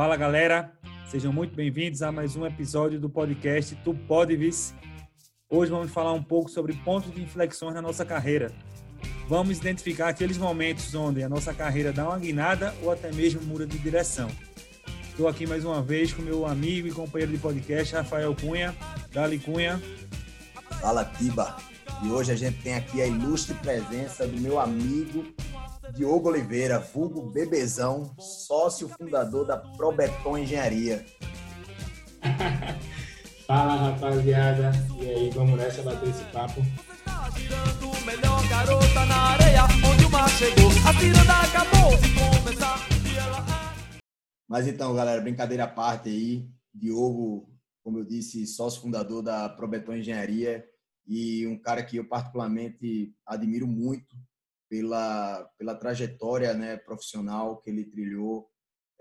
Fala galera, sejam muito bem-vindos a mais um episódio do podcast Tu Pode Vice. Hoje vamos falar um pouco sobre pontos de inflexões na nossa carreira. Vamos identificar aqueles momentos onde a nossa carreira dá uma guinada ou até mesmo muda de direção. Estou aqui mais uma vez com meu amigo e companheiro de podcast, Rafael Cunha. Dali Cunha. Fala, Tiba. E hoje a gente tem aqui a ilustre presença do meu amigo Diogo Oliveira, vulgo Bebezão, sócio fundador da Probeton Engenharia. Fala, rapaziada. E aí, vamos nessa bater esse papo. Mas então, galera, brincadeira à parte aí. Diogo, como eu disse, sócio fundador da Probeton Engenharia e um cara que eu particularmente admiro muito pela, pela trajetória né, profissional que ele trilhou.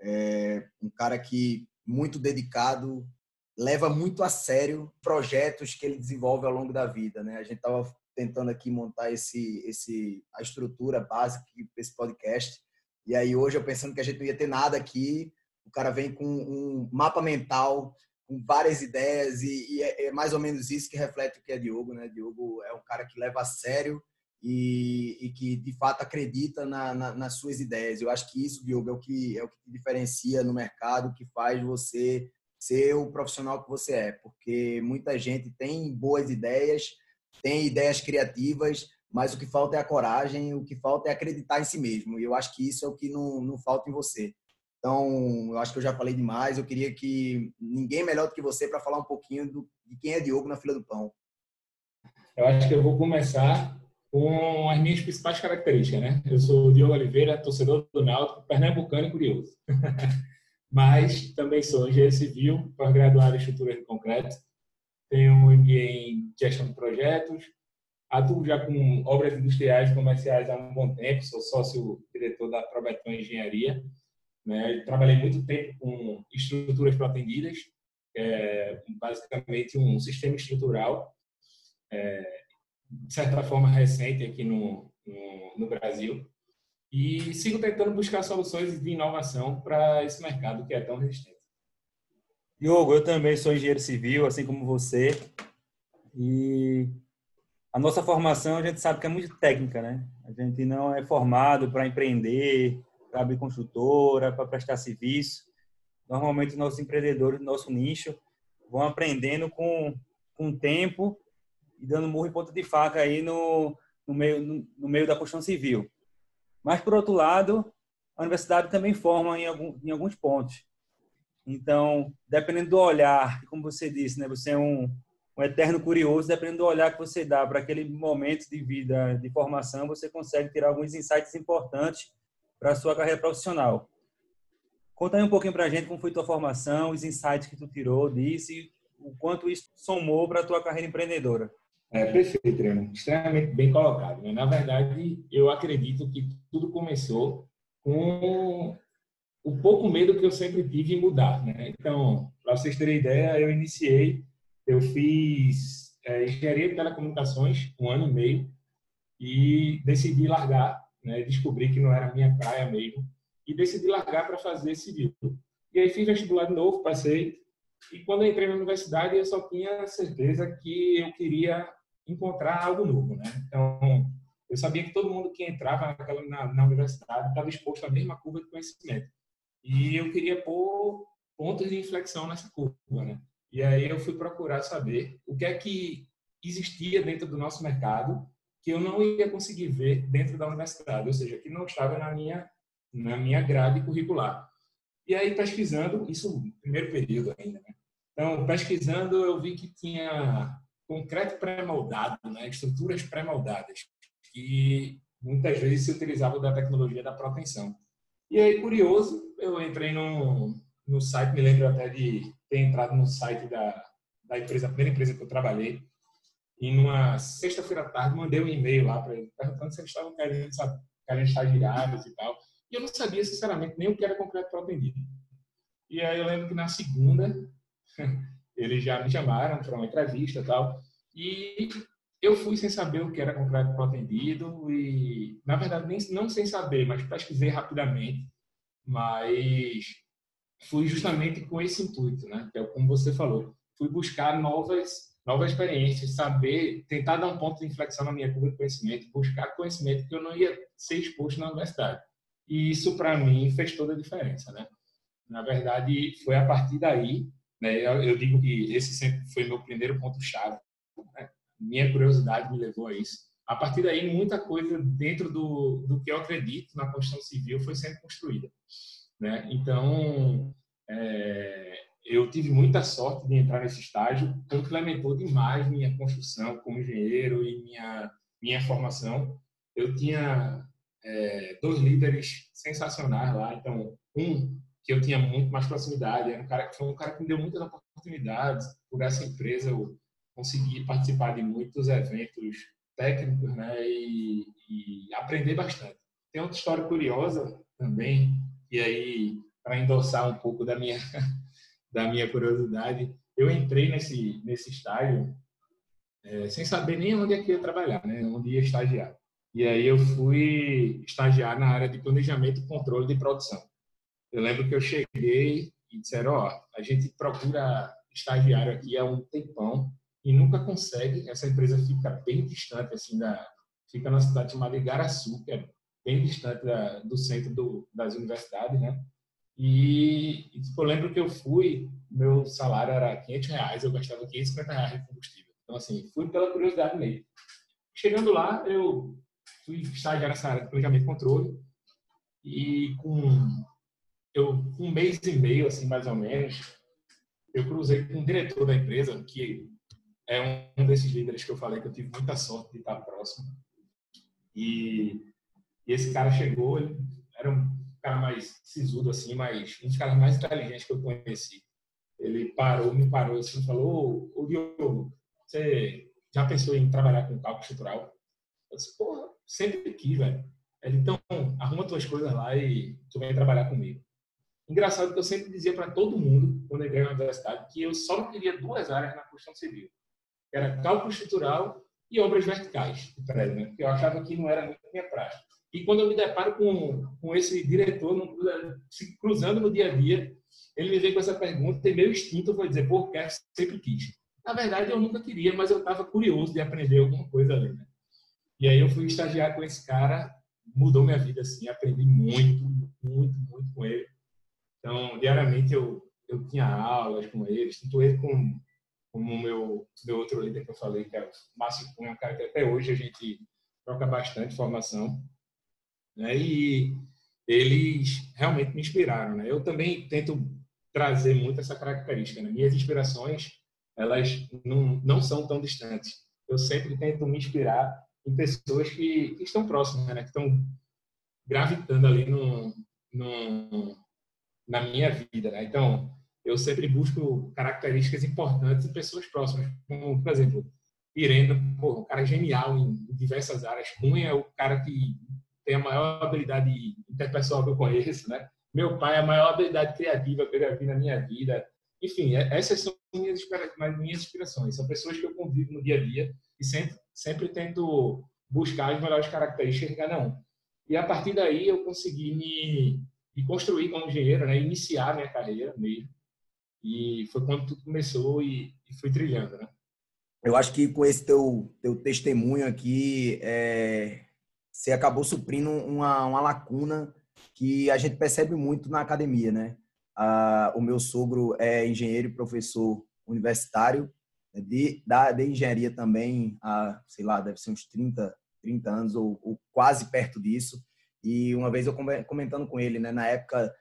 É um cara que muito dedicado, leva muito a sério projetos que ele desenvolve ao longo da vida. Né? A gente estava tentando aqui montar esse, esse, a estrutura básica desse podcast. E aí hoje eu pensando que a gente não ia ter nada aqui, o cara vem com um mapa mental, com várias ideias e, e é, é, mais ou menos isso que reflete o que é Diogo, né? Diogo é um cara que leva a sério e, e que de fato acredita na, na, nas suas ideias. Eu acho que isso, Diogo, é o que é o que te diferencia no mercado, que faz você ser o profissional que você é, porque muita gente tem boas ideias, tem ideias criativas, mas o que falta é a coragem, o que falta é acreditar em si mesmo. E eu acho que isso é o que não, não falta em você. Então, eu acho que eu já falei demais. Eu queria que ninguém melhor do que você para falar um pouquinho do, de quem é Diogo na fila do pão. Eu acho que eu vou começar com as minhas principais características, né? Eu sou Diogo Oliveira, torcedor do Náutico, pernambucano e curioso. Mas também sou engenheiro civil, pós-graduado em estrutura de concreto. Tenho um MBA em gestão de projetos. Atuo já com obras industriais e comerciais há um bom tempo. Sou sócio-diretor da Probeton Engenharia. Né? Trabalhei muito tempo com estruturas protendidas, é basicamente um sistema estrutural é, de certa forma, recente aqui no, no, no Brasil. E sigo tentando buscar soluções de inovação para esse mercado que é tão resistente. Diogo, eu também sou engenheiro civil, assim como você. E a nossa formação, a gente sabe que é muito técnica, né? A gente não é formado para empreender, para abrir construtora, para prestar serviço. Normalmente, os nossos empreendedores do nosso nicho vão aprendendo com, com o tempo e dando murro em ponta de faca aí no, no, meio, no, no meio da construção civil. Mas, por outro lado, a universidade também forma em, algum, em alguns pontos. Então, dependendo do olhar, como você disse, né, você é um, um eterno curioso, dependendo do olhar que você dá para aquele momento de vida, de formação, você consegue tirar alguns insights importantes para a sua carreira profissional. Conta aí um pouquinho para a gente como foi tua formação, os insights que tu tirou disso e o quanto isso somou para a tua carreira empreendedora. É, perfeito, Adriano. Extremamente bem colocado. Né? Na verdade, eu acredito que tudo começou com o pouco medo que eu sempre tive em mudar. Né? Então, para vocês terem ideia, eu iniciei, eu fiz é, engenharia de telecomunicações um ano e meio e decidi largar, né? descobri que não era minha praia mesmo e decidi largar para fazer civil. E aí fiz vestibular de novo, passei e quando eu entrei na universidade, eu só tinha certeza que eu queria encontrar algo novo, né? Então, eu sabia que todo mundo que entrava naquela, na, na universidade estava exposto à mesma curva de conhecimento. E eu queria pôr pontos de inflexão nessa curva, né? E aí eu fui procurar saber o que é que existia dentro do nosso mercado que eu não ia conseguir ver dentro da universidade, ou seja, que não estava na minha na minha grade curricular. E aí pesquisando, isso no primeiro período ainda, né? Então, pesquisando, eu vi que tinha concreto pré-moldado, né? estruturas pré-moldadas, que muitas vezes se utilizavam da tecnologia da propensão. E aí, curioso, eu entrei no, no site, me lembro até de ter entrado no site da, da empresa, a primeira empresa que eu trabalhei, e numa sexta-feira à tarde mandei um e-mail lá para eles, perguntando se eles estavam querendo, querendo estagiários e tal. E eu não sabia, sinceramente, nem o que era concreto protendido. E aí eu lembro que na segunda eles já me chamaram para uma entrevista e tal. E eu fui sem saber o que era concreto protendido e, na verdade, nem, não sem saber, mas pesquisei rapidamente. Mas fui justamente com esse intuito, né? Que é como você falou, fui buscar novas novas experiências, saber, tentar dar um ponto de inflexão na minha curva de conhecimento, buscar conhecimento que eu não ia ser exposto na universidade. E isso para mim fez toda a diferença, né? Na verdade, foi a partir daí, né? Eu, eu digo que esse sempre foi meu primeiro ponto chave. Né? Minha curiosidade me levou a isso. A partir daí, muita coisa dentro do, do que eu acredito na construção civil foi sendo construída, né? Então, é, eu tive muita sorte de entrar nesse estágio, complementou demais minha construção como engenheiro e minha minha formação. Eu tinha é, dois líderes sensacionais lá, então um que eu tinha muito mais proximidade, era um cara que foi um cara que me deu muitas oportunidades por essa empresa eu consegui participar de muitos eventos técnicos, né, e, e aprender bastante. Tem outra história curiosa também, e aí para endossar um pouco da minha da minha curiosidade. Eu entrei nesse, nesse estágio é, sem saber nem onde é que ia trabalhar, né? onde ia estagiar. E aí eu fui estagiar na área de planejamento e controle de produção. Eu lembro que eu cheguei e disseram, ó, a gente procura estagiário aqui há um tempão e nunca consegue. Essa empresa fica bem distante, assim, da, fica na cidade chamada Igaraçu, que é bem distante da, do centro do, das universidades, né? E, e tipo, eu lembro que eu fui, meu salário era 500 reais, eu gastava 550 reais de combustível. Então, assim, fui pela curiosidade mesmo. Chegando lá, eu fui estagiar nessa área de planejamento e controle e com, eu, um mês e meio, assim, mais ou menos, eu cruzei com o diretor da empresa, que é um desses líderes que eu falei que eu tive muita sorte de estar próximo. E, e esse cara chegou, ele era um cara mais sisudo, assim, mas um dos caras mais inteligentes que eu conheci. Ele parou, me parou assim, falou: Ô, Diogo, você já pensou em trabalhar com cálculo estrutural? Eu disse: Porra, sempre quis, velho. Ele, então, arruma tuas coisas lá e tu vem trabalhar comigo. Engraçado que eu sempre dizia para todo mundo, quando entrei na universidade, que eu só queria duas áreas na construção civil. Era cálculo estrutural e obras verticais de prédio, né? Porque eu achava que não era muito minha prática. E quando eu me deparo com, com esse diretor no, se cruzando no dia a dia, ele me vem com essa pergunta e meu instinto foi dizer, pô, quero, sempre quis. Na verdade, eu nunca queria, mas eu estava curioso de aprender alguma coisa ali. Né? E aí eu fui estagiar com esse cara, mudou minha vida, assim, aprendi muito, muito, muito com ele. Então, diariamente eu, eu tinha aulas com ele, tanto ele como, como o meu, meu outro líder que eu falei, que é o Márcio Cunha, um cara que até hoje a gente troca bastante formação. Né? E eles realmente me inspiraram. Né? Eu também tento trazer muito essa característica. Né? Minhas inspirações, elas não, não são tão distantes. Eu sempre tento me inspirar em pessoas que, que estão próximas, né? que estão gravitando ali no, no, na minha vida. Né? Então, eu sempre busco características importantes em pessoas próximas. Como, por exemplo, Irena, pô, um cara genial em diversas áreas. Cunha é o cara que tem a maior habilidade interpessoal que eu conheço, né? Meu pai é a maior habilidade criativa que eu já vi na minha vida. Enfim, é, essas são minhas, minhas inspirações. São pessoas que eu convivo no dia a dia e sempre, sempre tento buscar as melhores características de cada um. E a partir daí eu consegui me, me construir como engenheiro, né? Iniciar minha carreira mesmo. E foi quando tudo começou e, e fui trilhando, né? Eu acho que com esse teu, teu testemunho aqui, é, você acabou suprindo uma, uma lacuna que a gente percebe muito na academia, né? Ah, o meu sogro é engenheiro e professor universitário né, de, da, de engenharia também há, sei lá, deve ser uns 30, 30 anos ou, ou quase perto disso. E uma vez eu comentando com ele, né, na época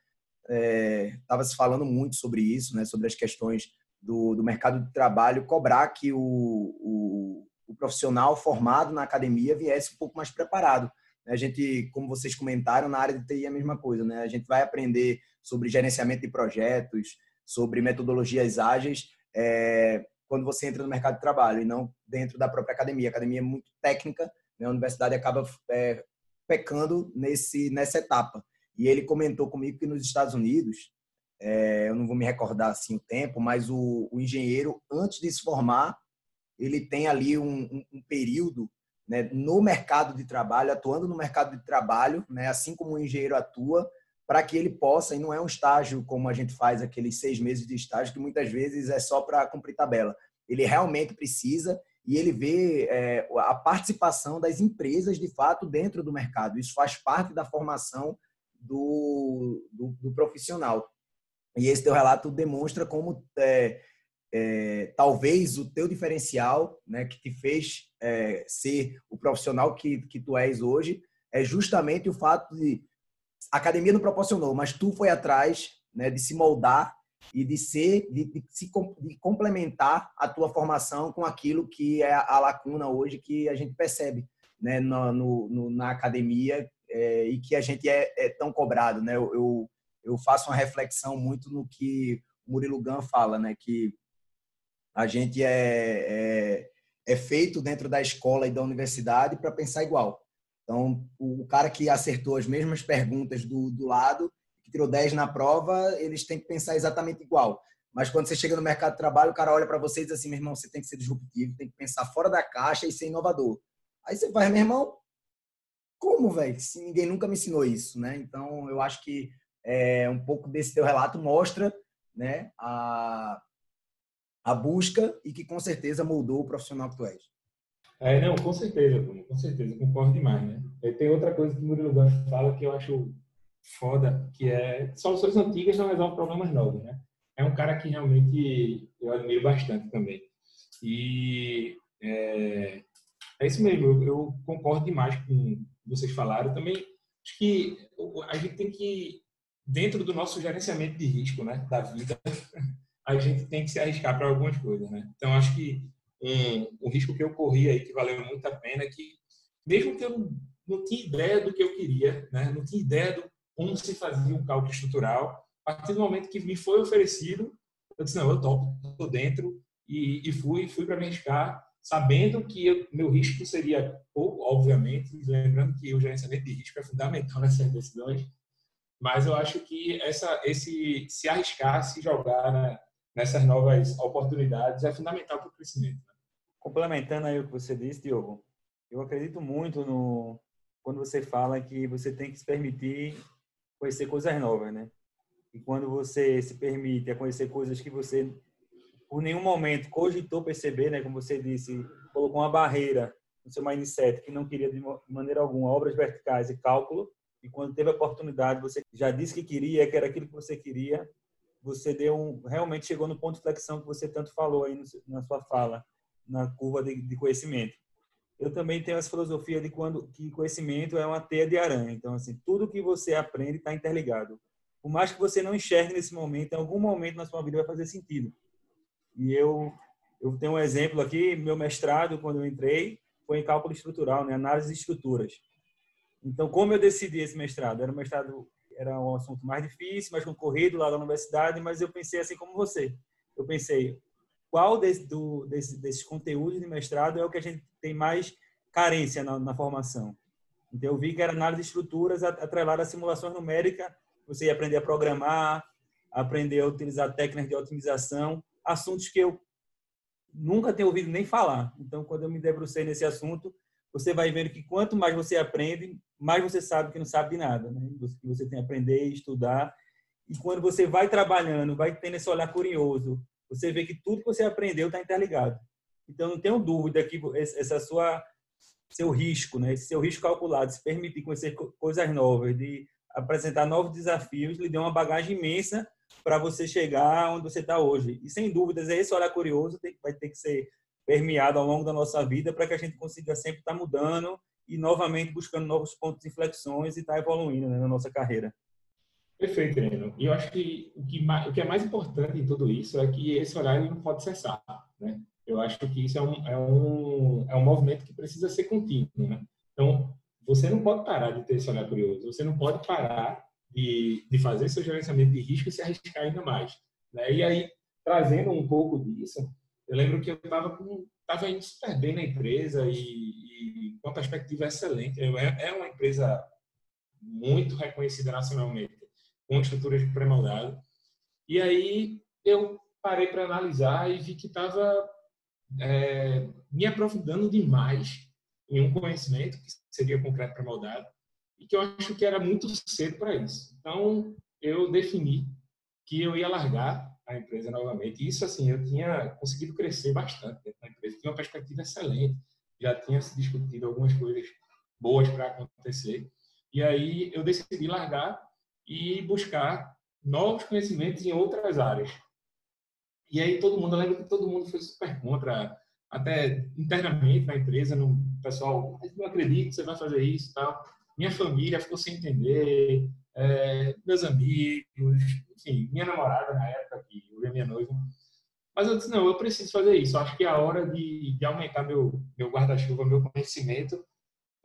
estava é, se falando muito sobre isso, né, sobre as questões do, do mercado de trabalho, cobrar que o, o, o profissional formado na academia viesse um pouco mais preparado. A gente, como vocês comentaram, na área de TI é a mesma coisa, né? A gente vai aprender sobre gerenciamento de projetos, sobre metodologias ágeis, é, quando você entra no mercado de trabalho e não dentro da própria academia. A academia é muito técnica, né? a universidade acaba é, pecando nesse, nessa etapa. E ele comentou comigo que nos Estados Unidos, é, eu não vou me recordar assim o tempo, mas o, o engenheiro, antes de se formar, ele tem ali um, um, um período né, no mercado de trabalho, atuando no mercado de trabalho, né, assim como o engenheiro atua, para que ele possa, e não é um estágio como a gente faz aqueles seis meses de estágio, que muitas vezes é só para cumprir tabela. Ele realmente precisa e ele vê é, a participação das empresas, de fato, dentro do mercado. Isso faz parte da formação do, do, do profissional. E esse teu relato demonstra como é, é, talvez o teu diferencial, né, que te fez é, ser o profissional que, que tu és hoje, é justamente o fato de a academia não proporcionou, mas tu foi atrás né, de se moldar e de ser, de, de, se, de complementar a tua formação com aquilo que é a lacuna hoje que a gente percebe né, no, no na academia é, e que a gente é, é tão cobrado, né? Eu, eu, eu, faço uma reflexão muito no que o Murilo Gun fala, né? Que a gente é, é, é feito dentro da escola e da universidade para pensar igual. Então, o cara que acertou as mesmas perguntas do, do lado, que tirou 10 na prova, eles têm que pensar exatamente igual. Mas quando você chega no mercado de trabalho, o cara olha para você e diz assim: meu irmão, você tem que ser disruptivo, tem que pensar fora da caixa e ser inovador. Aí você faz, meu irmão, como, velho? Se ninguém nunca me ensinou isso, né? Então, eu acho que é, um pouco desse teu relato mostra né, a, a busca e que com certeza moldou o profissional que tu és. É, não, com certeza, com certeza, concordo demais, né? Tem outra coisa que o Murilo Gans fala que eu acho foda, que é soluções antigas não resolvem problemas novos, né? É um cara que realmente eu admiro bastante também. E é, é isso mesmo, eu, eu, concordo demais com o vocês falaram. Também acho que a gente tem que, dentro do nosso gerenciamento de risco, né, da vida, a gente tem que se arriscar para algumas coisas, né? Então acho que um, um risco que eu corri aí, que valeu muito a pena, é que mesmo que eu não tinha ideia do que eu queria, né? não tinha ideia do como se fazia um cálculo estrutural, a partir do momento que me foi oferecido, eu disse, não, eu topo, estou dentro, e, e, fui, fui para me arriscar, sabendo que eu, meu risco seria pouco, obviamente, lembrando que o gerenciamento de risco é fundamental nessas decisões, mas eu acho que essa, esse se arriscar, se jogar né, nessas novas oportunidades é fundamental para o crescimento. Complementando aí o que você disse, Diogo, eu acredito muito no quando você fala que você tem que se permitir conhecer coisas novas, né? E quando você se permite a conhecer coisas que você por nenhum momento cogitou perceber, né, como você disse, colocou uma barreira no seu mindset que não queria de maneira alguma obras verticais e cálculo, e quando teve a oportunidade, você já disse que queria, que era aquilo que você queria, você deu um, realmente chegou no ponto de flexão que você tanto falou aí no, na sua fala, na curva de, de, conhecimento. Eu também tenho essa filosofia de quando que conhecimento é uma teia de aranha. Então, assim, tudo que você aprende está interligado. Por mais que você não enxergue nesse momento, em algum momento na sua vida vai fazer sentido. E eu eu tenho um exemplo aqui, meu mestrado quando eu entrei foi em cálculo estrutural, né, análise de estruturas. Então, como eu decidi esse mestrado? Era um mestrado era um assunto mais difícil, mais concorrido lá da universidade, mas eu pensei assim como você. Eu pensei, qual desse, do, desse, desses conteúdos de mestrado é o que a gente tem mais carência na, na formação? Então, eu vi que era análise de estruturas atrelada à simulação numérica, você ia aprender a programar, aprender a utilizar técnicas de otimização, assuntos que eu nunca tenho ouvido nem falar. Então, quando eu me debrucei nesse assunto, você vai vendo que quanto mais você aprende, mais você sabe que não sabe de nada, né? Que você tem que aprender, estudar. E quando você vai trabalhando, vai tendo esse olhar curioso, você vê que tudo que você aprendeu está interligado. Então, não tenho dúvida que essa sua seu risco, né? Esse seu risco calculado, se permitir conhecer coisas novas, de apresentar novos desafios, lhe deu uma bagagem imensa para você chegar onde você está hoje. E sem dúvidas, esse olhar curioso vai ter que ser permeado ao longo da nossa vida para que a gente consiga sempre estar tá mudando e novamente buscando novos pontos de inflexões e estar tá evoluindo né, na nossa carreira. Perfeito, Breno. E eu acho que o, que o que é mais importante em tudo isso é que esse horário não pode cessar. Né? Eu acho que isso é um, é um, é um movimento que precisa ser contínuo. Né? Então, você não pode parar de ter esse olhar curioso, você não pode parar de, de fazer seu gerenciamento de risco e se arriscar ainda mais. Né? E aí, trazendo um pouco disso, eu lembro que eu estava estava indo super bem na empresa e, e com a perspectiva excelente. É, é uma empresa muito reconhecida nacionalmente, com estruturas de pré-moldado. E aí eu parei para analisar e vi que estava é, me aprofundando demais em um conhecimento que seria concreto pré-moldado e que eu acho que era muito cedo para isso. Então, eu defini que eu ia largar a empresa novamente. Isso, assim, eu tinha conseguido crescer bastante dentro da empresa, tinha uma perspectiva excelente, já tinha se discutido algumas coisas boas para acontecer. E aí eu decidi largar e buscar novos conhecimentos em outras áreas. E aí todo mundo, eu lembro que todo mundo foi super contra, até internamente na empresa, no pessoal, não acredito que você vai fazer isso, tal. Minha família ficou sem entender, é, meus amigos, enfim, minha namorada na época, que eu era minha noiva. Mas eu disse, não, eu preciso fazer isso. Acho que é a hora de, de aumentar meu, meu guarda-chuva, meu conhecimento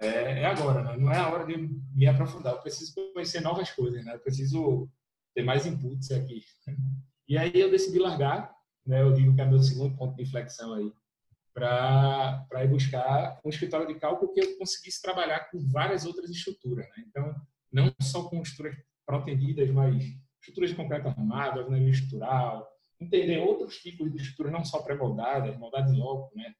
é, é, agora, né? não é a hora de me aprofundar. Eu preciso conhecer novas coisas, né? Eu preciso ter mais inputs aqui. E aí eu decidi largar, né? Eu digo que é meu segundo ponto de inflexão aí, para ir buscar um escritório de cálculo que eu conseguisse trabalhar com várias outras estruturas, né? Então, não só com estruturas protendidas, mas estruturas de concreto armado, alvenaria estrutural, entender outros tipos de estruturas, não só pré-moldadas, moldadas em loco, né?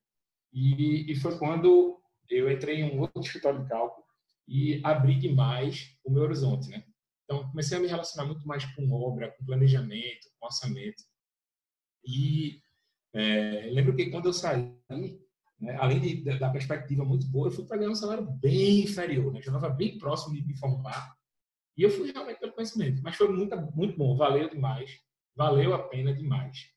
E, e foi quando eu entrei em um outro escritório de cálculo e abri demais o meu horizonte, né? Então, comecei a me relacionar muito mais com obra, com planejamento, com orçamento. E é, lembro que quando eu saí, né, além de, da perspectiva muito boa, eu fui para ganhar um salário bem inferior, né? já estava bem próximo de me formar. E eu fui realmente pelo conhecimento, mas foi muito, muito bom, valeu demais, valeu a pena demais.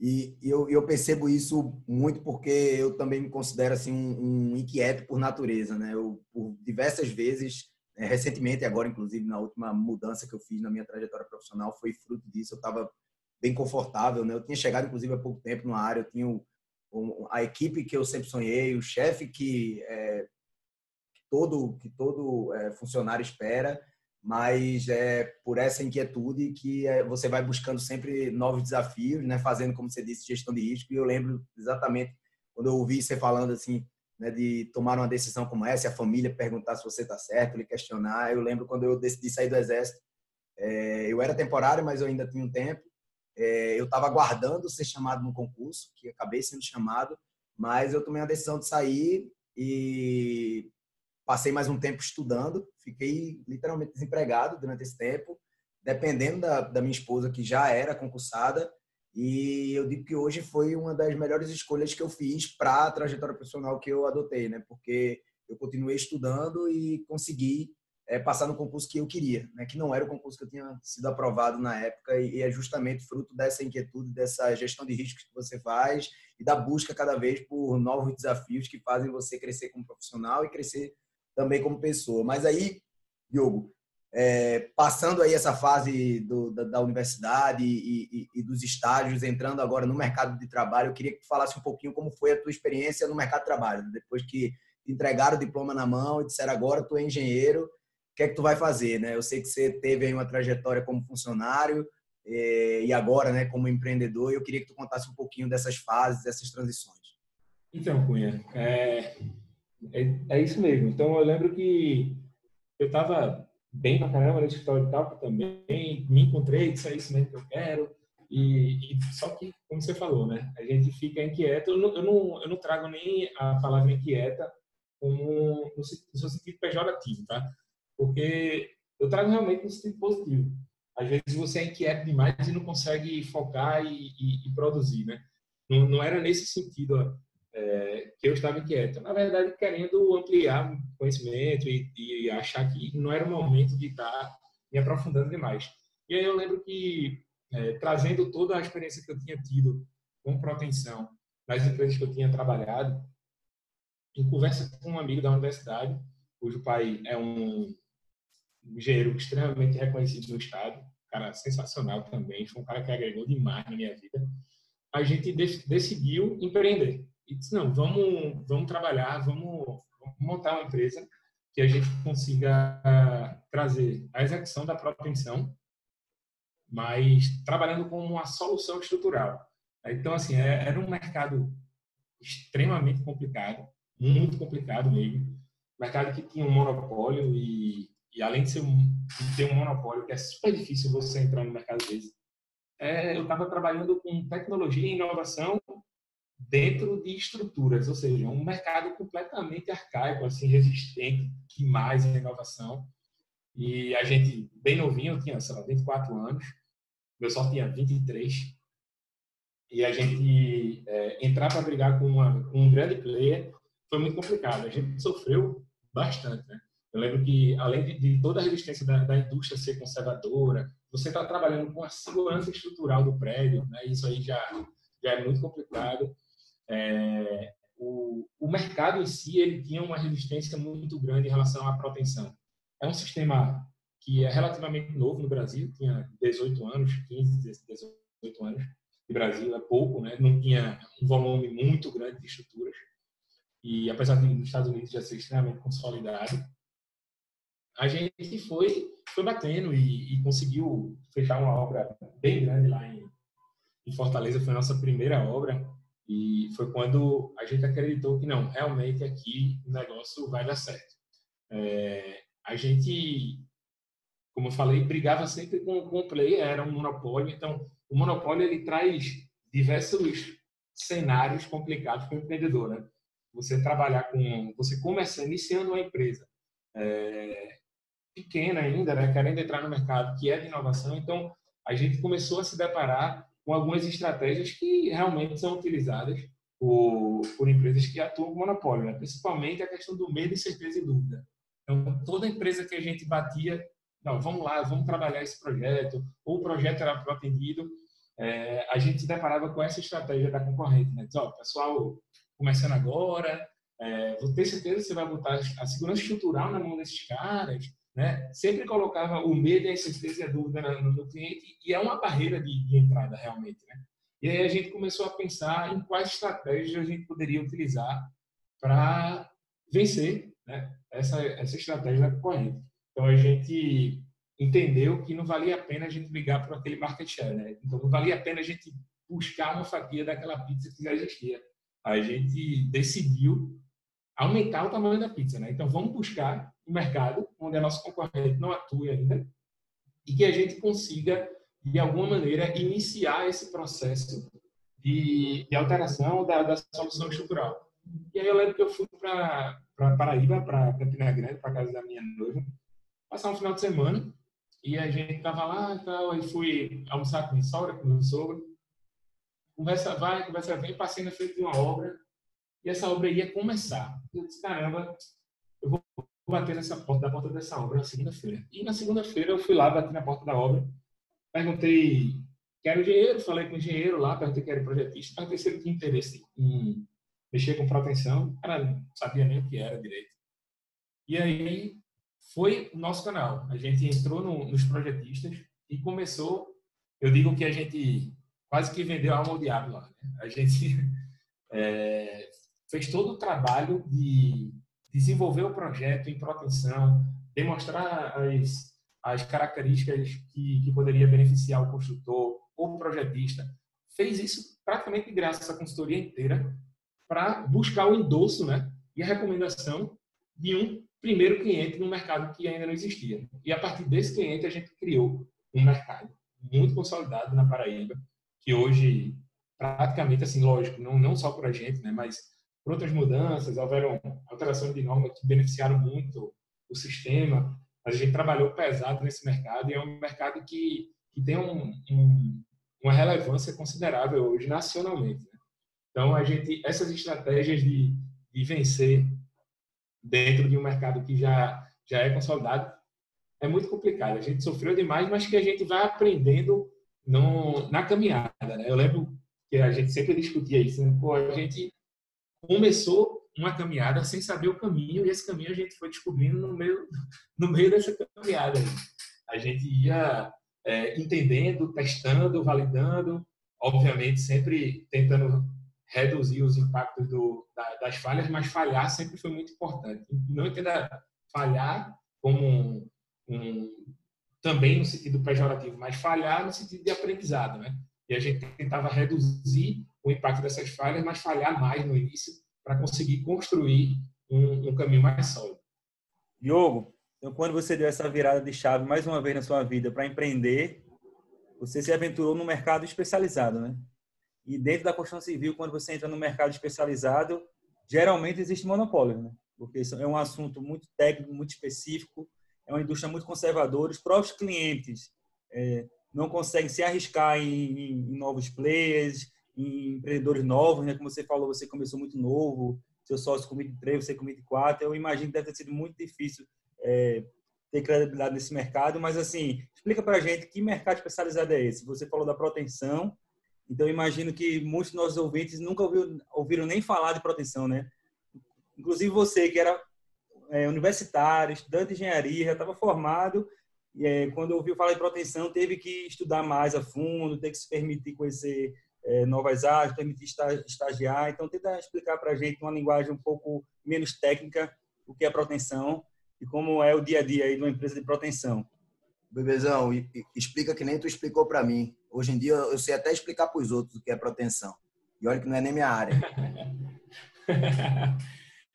E eu, eu percebo isso muito porque eu também me considero assim um, um inquieto por natureza, né? Eu por diversas vezes, é, recentemente agora inclusive na última mudança que eu fiz na minha trajetória profissional foi fruto disso. Eu estava bem confortável, né? Eu tinha chegado inclusive há pouco tempo na área, eu tinha o, a equipe que eu sempre sonhei, o chefe que, é, que todo que todo é, funcionário espera mas é por essa inquietude que é, você vai buscando sempre novos desafios, né? Fazendo, como você disse, gestão de risco. E eu lembro exatamente quando eu ouvi você falando assim, né, de tomar uma decisão como essa, a família perguntar se você está certo, ele questionar. Eu lembro quando eu decidi sair do exército, é, eu era temporário, mas eu ainda tinha um tempo. É, eu estava aguardando ser chamado no concurso, que acabei sendo chamado, mas eu tomei a decisão de sair e Passei mais um tempo estudando, fiquei literalmente desempregado durante esse tempo, dependendo da, da minha esposa, que já era concursada. E eu digo que hoje foi uma das melhores escolhas que eu fiz para a trajetória profissional que eu adotei, né? Porque eu continuei estudando e consegui é, passar no concurso que eu queria, né? Que não era o concurso que eu tinha sido aprovado na época e, e é justamente fruto dessa inquietude, dessa gestão de riscos que você faz e da busca cada vez por novos desafios que fazem você crescer como profissional e crescer também como pessoa. Mas aí, Diogo, é, passando aí essa fase do, da, da, universidade e, e, e, dos estágios, entrando agora no mercado de trabalho, eu queria que tu falasse um pouquinho como foi a tua experiência no mercado de trabalho, depois que entregaram o diploma na mão e disseram agora tu é engenheiro, o que é que tu vai fazer, né? Eu sei que você teve aí uma trajetória como funcionário é, e agora, né, como empreendedor, eu queria que tu contasse um pouquinho dessas fases, dessas transições. Então, Cunha, é, é, é isso mesmo. Então, eu lembro que eu estava bem pra caramba no escritório de cálculo também, me encontrei, disse é isso mesmo que eu quero. E, e, só que, como você falou, né? A gente fica inquieto. Eu não, eu não, eu não trago nem a palavra inquieta como no, seu sentido pejorativo, tá? Porque eu trago realmente no sentido positivo. Às vezes você é inquieto demais e não consegue focar e, e, e produzir, né? Não, não era nesse sentido é, que eu estava inquieto. Na verdade, querendo ampliar conhecimento e, e, achar que não era o momento de estar me aprofundando demais. E aí eu lembro que, é, trazendo toda a experiência que eu tinha tido com proteção nas empresas que eu tinha trabalhado, em conversa com um amigo da universidade, cujo pai é um engenheiro extremamente reconhecido no estado, cara sensacional também, foi um cara que agregou demais na minha vida, a gente decidiu empreender e disse, não, vamos, vamos trabalhar, vamos, vamos montar uma empresa que a gente consiga trazer a execução da propensão, mas trabalhando com uma solução estrutural. Então, assim, é, era um mercado extremamente complicado, muito complicado mesmo. Mercado que tinha um monopólio e, e além de, ser um, de ter um monopólio, que é super difícil você entrar no mercado desse, é, eu estava trabalhando com tecnologia e inovação dentro de estruturas, ou seja, um mercado completamente arcaico, assim, resistente que mais a inovação. E a gente, bem novinho, tinha, sei lá, 24 anos, meu só tinha 23, e a gente é, entrar para brigar com, uma, com um grande player foi muito complicado. A gente sofreu bastante, né? Eu lembro que, além de, de toda a resistência da, da, indústria ser conservadora, você está trabalhando com a segurança estrutural do prédio, né? isso aí já, já é muito complicado. É, o, o mercado em si ele tinha uma resistência muito grande em relação à proteção. É um sistema que é relativamente novo no Brasil, tinha 18 anos, 15, 18 anos de Brasil, é pouco, né? não tinha um volume muito grande de estruturas. E apesar de nos Estados Unidos já ser extremamente consolidado, a gente foi, foi batendo e, e conseguiu fechar uma obra bem grande lá em, em Fortaleza. Foi a nossa primeira obra e foi quando a gente acreditou que não, realmente aqui o negócio vai dar certo. É, a gente, como eu falei, brigava sempre com, com o player, era um monopólio. Então, o monopólio ele traz diversos cenários complicados para o empreendedor. Né? Você trabalhar com, você começar iniciando uma empresa é, pequena ainda, né, querendo entrar no mercado que é de inovação, então a gente começou a se deparar com algumas estratégias que realmente são utilizadas por, por empresas que atuam com monopólio, né? principalmente a questão do medo, incerteza e dúvida. Então, toda empresa que a gente batia, não, vamos lá, vamos trabalhar esse projeto, ou o projeto era atendido, é, a gente se deparava com essa estratégia da concorrente, né? Diz, ó, pessoal, começando agora, é, vou ter certeza que você vai botar a segurança estrutural na mão desses caras, né? Sempre colocava o medo, a incerteza e a dúvida no, no cliente e é uma barreira de, de, entrada realmente, né? E aí a gente começou a pensar em quais estratégias a gente poderia utilizar para vencer né? essa, essa estratégia da concorrente. Então a gente entendeu que não valia a pena a gente ligar para aquele market share, né? Então não valia a pena a gente buscar uma fatia daquela pizza que já existia. A gente decidiu aumentar o tamanho da pizza, né? Então vamos buscar um mercado onde a nossa concorrente não atua ainda e que a gente consiga de alguma maneira iniciar esse processo de, de alteração da, da, solução estrutural. E aí eu lembro que eu fui para Paraíba, para Campina Grande, para casa da minha noiva, passar um final de semana e a gente tava lá tal, aí fui almoçar com minha sogra, com meu sogro. Conversa vai, conversa vem, passei na frente de uma obra e essa obra ia começar. Eu disse, caramba, eu vou bater nessa porta, da porta dessa obra na segunda-feira. E na segunda-feira eu fui lá, bati na porta da obra, perguntei, quero engenheiro, falei com o engenheiro lá, perguntei que era projetista, perguntei se ele tinha interesse em mexer com proteção, o cara não sabia nem o que era direito. E aí foi o nosso canal. A gente entrou no, nos projetistas e começou, eu digo que a gente quase que vendeu a alma ao diabo lá. Né? A gente é, fez todo o trabalho de desenvolver o projeto em proteção, demonstrar as, as características que, que poderia beneficiar o construtor ou o projetista. Fez isso praticamente graças à consultoria inteira para buscar o endosso né, e a recomendação de um primeiro cliente no mercado que ainda não existia. E a partir desse cliente a gente criou um mercado muito consolidado na Paraíba, que hoje praticamente assim, lógico, não não só para a gente, né, mas por outras mudanças, houveram alterações de norma que beneficiaram muito o sistema. A gente trabalhou pesado nesse mercado e é um mercado que, que tem um, um, uma relevância considerável hoje nacionalmente. Né? Então, a gente, essas estratégias de, de vencer dentro de um mercado que já, já é consolidado é muito complicado. A gente sofreu demais, mas que a gente vai aprendendo no, na caminhada. Né? Eu lembro que a gente sempre discutia isso. Né? Pô, a gente começou uma caminhada sem saber o caminho e esse caminho a gente foi descobrindo no meio no meio dessa caminhada a gente ia é, entendendo testando validando obviamente sempre tentando reduzir os impactos do, da, das falhas mas falhar sempre foi muito importante. Não entenda falhar como um, um, também no sentido pejorativo mas falhar no sentido de aprendizado né? E a gente tentava reduzir o impacto dessas falhas, mas falhar mais no início para conseguir construir um, um, caminho mais sólido. Diogo, então quando você deu essa virada de chave mais uma vez na sua vida para empreender, você se aventurou no mercado especializado, né? E dentro da construção civil, quando você entra no mercado especializado, geralmente existe monopólio, né? Porque é um assunto muito técnico, muito específico, é uma indústria muito conservadora. Os próprios clientes é, não conseguem se arriscar em, em, novos players, em empreendedores novos, né? Como você falou, você começou muito novo, seu sócio com 23, você com 24. Eu imagino que deve ter sido muito difícil é, ter credibilidade nesse mercado, mas assim, explica para a gente que mercado especializado é esse. Você falou da proteção, então imagino que muitos dos nossos ouvintes nunca ouviram, ouviram nem falar de proteção, né? Inclusive você que era é, universitário, estudante de engenharia, já estava formado, e é, quando ouviu falar de proteção, teve que estudar mais a fundo, teve que se permitir conhecer é, novas áreas, permitir estagiar. Então, tenta explicar para a gente uma linguagem um pouco menos técnica o que é proteção e como é o dia a dia aí de uma empresa de proteção. Bebezão, explica que nem tu explicou para mim. Hoje em dia eu sei até explicar para os outros o que é proteção. E olha que não é nem minha área.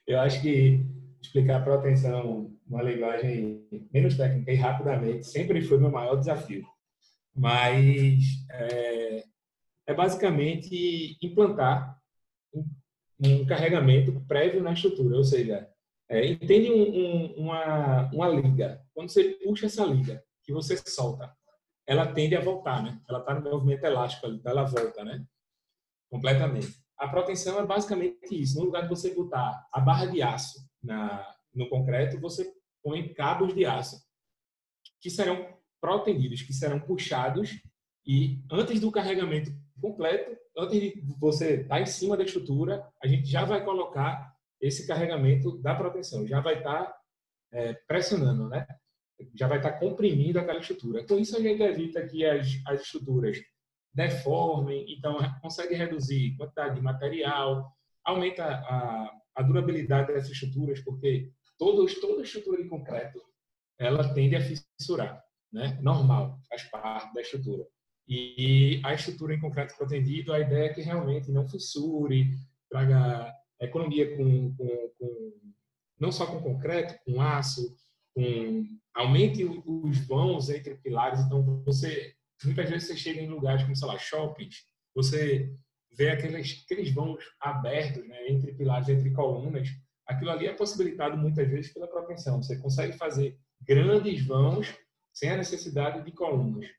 eu acho que explicar a proteção numa linguagem menos técnica e rapidamente sempre foi meu maior desafio. Mas é, é basicamente implantar um carregamento prévio na estrutura, ou seja, é, entende um, um, uma, uma liga. Quando você puxa essa liga, que você solta, ela tende a voltar, né? Ela está no movimento elástico então ela volta, né? Completamente. A proteção é basicamente isso. No lugar de você botar a barra de aço na, no concreto, você põe cabos de aço que serão protendidos, que serão puxados e antes do carregamento completo, antes de você estar tá em cima da estrutura, a gente já vai colocar esse carregamento da proteção, já vai estar tá, é, pressionando, né? Já vai estar tá comprimindo aquela estrutura. Com isso, a gente evita que as, as estruturas deformem, então consegue reduzir quantidade de material, aumenta a, a durabilidade dessas estruturas, porque todos, toda estrutura de concreto ela tende a fissurar, né? Normal, faz parte da estrutura. E a estrutura em concreto protendido, a ideia é que realmente não fissure, traga economia com, com, com não só com concreto, com aço, com aumente os vãos entre pilares. Então você muitas vezes você chega em lugares como sei lá shoppings, você vê aqueles aqueles vãos abertos, né, entre pilares, entre colunas. Aquilo ali é possibilitado muitas vezes pela propensão. Você consegue fazer grandes vãos sem a necessidade de colunas.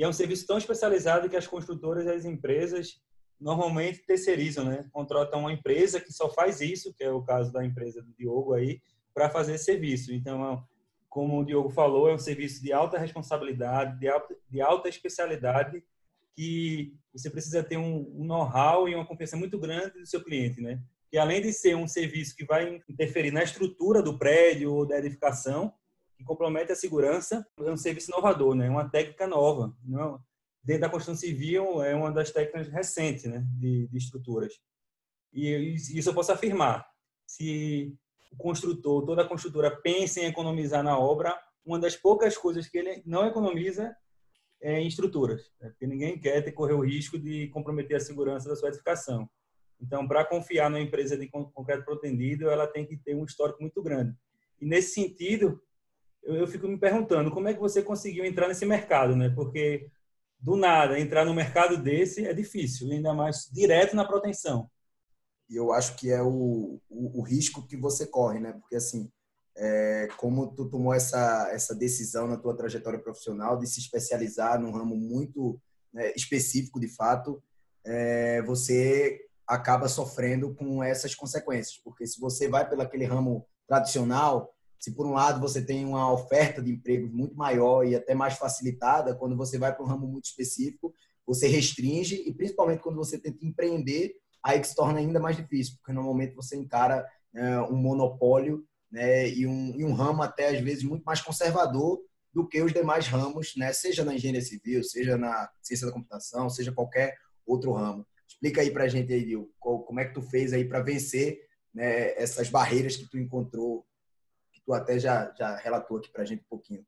E é um serviço tão especializado que as construtoras e as empresas normalmente terceirizam, né? Contratam uma empresa que só faz isso, que é o caso da empresa do Diogo aí, para fazer esse serviço. Então, como o Diogo falou, é um serviço de alta responsabilidade, de alta, de alta especialidade, que você precisa ter um, um know-how e uma confiança muito grande do seu cliente, né? Que além de ser um serviço que vai interferir na estrutura do prédio ou da edificação, que compromete a segurança, é um serviço inovador, né? Uma técnica nova, não dentro da construção civil é uma das técnicas recentes né, de, de estruturas. E isso eu posso afirmar. Se o construtor, toda a construtora pensa em economizar na obra, uma das poucas coisas que ele não economiza é em estruturas, né? porque ninguém quer ter correr o risco de comprometer a segurança da sua edificação. Então, para confiar numa empresa de concreto protendido, ela tem que ter um histórico muito grande. E nesse sentido, eu, eu fico me perguntando como é que você conseguiu entrar nesse mercado, né? Porque do nada, entrar no mercado desse é difícil, ainda mais direto na proteção. E eu acho que é o, o, o risco que você corre, né? Porque, assim, é, como tu tomou essa, essa decisão na tua trajetória profissional de se especializar num ramo muito né, específico, de fato, é, você acaba sofrendo com essas consequências. Porque se você vai pelo aquele ramo tradicional, se por um lado você tem uma oferta de empregos muito maior e até mais facilitada, quando você vai para um ramo muito específico, você restringe e principalmente quando você tenta empreender, aí que se torna ainda mais difícil, porque normalmente você encara é, um monopólio né, e, um, e um ramo até às vezes muito mais conservador do que os demais ramos, né, seja na engenharia civil, seja na ciência da computação, seja qualquer outro ramo. Explica aí para a gente aí, Dil, como é que tu fez aí para vencer né, essas barreiras que tu encontrou tu até já, já relatou aqui para a gente um pouquinho.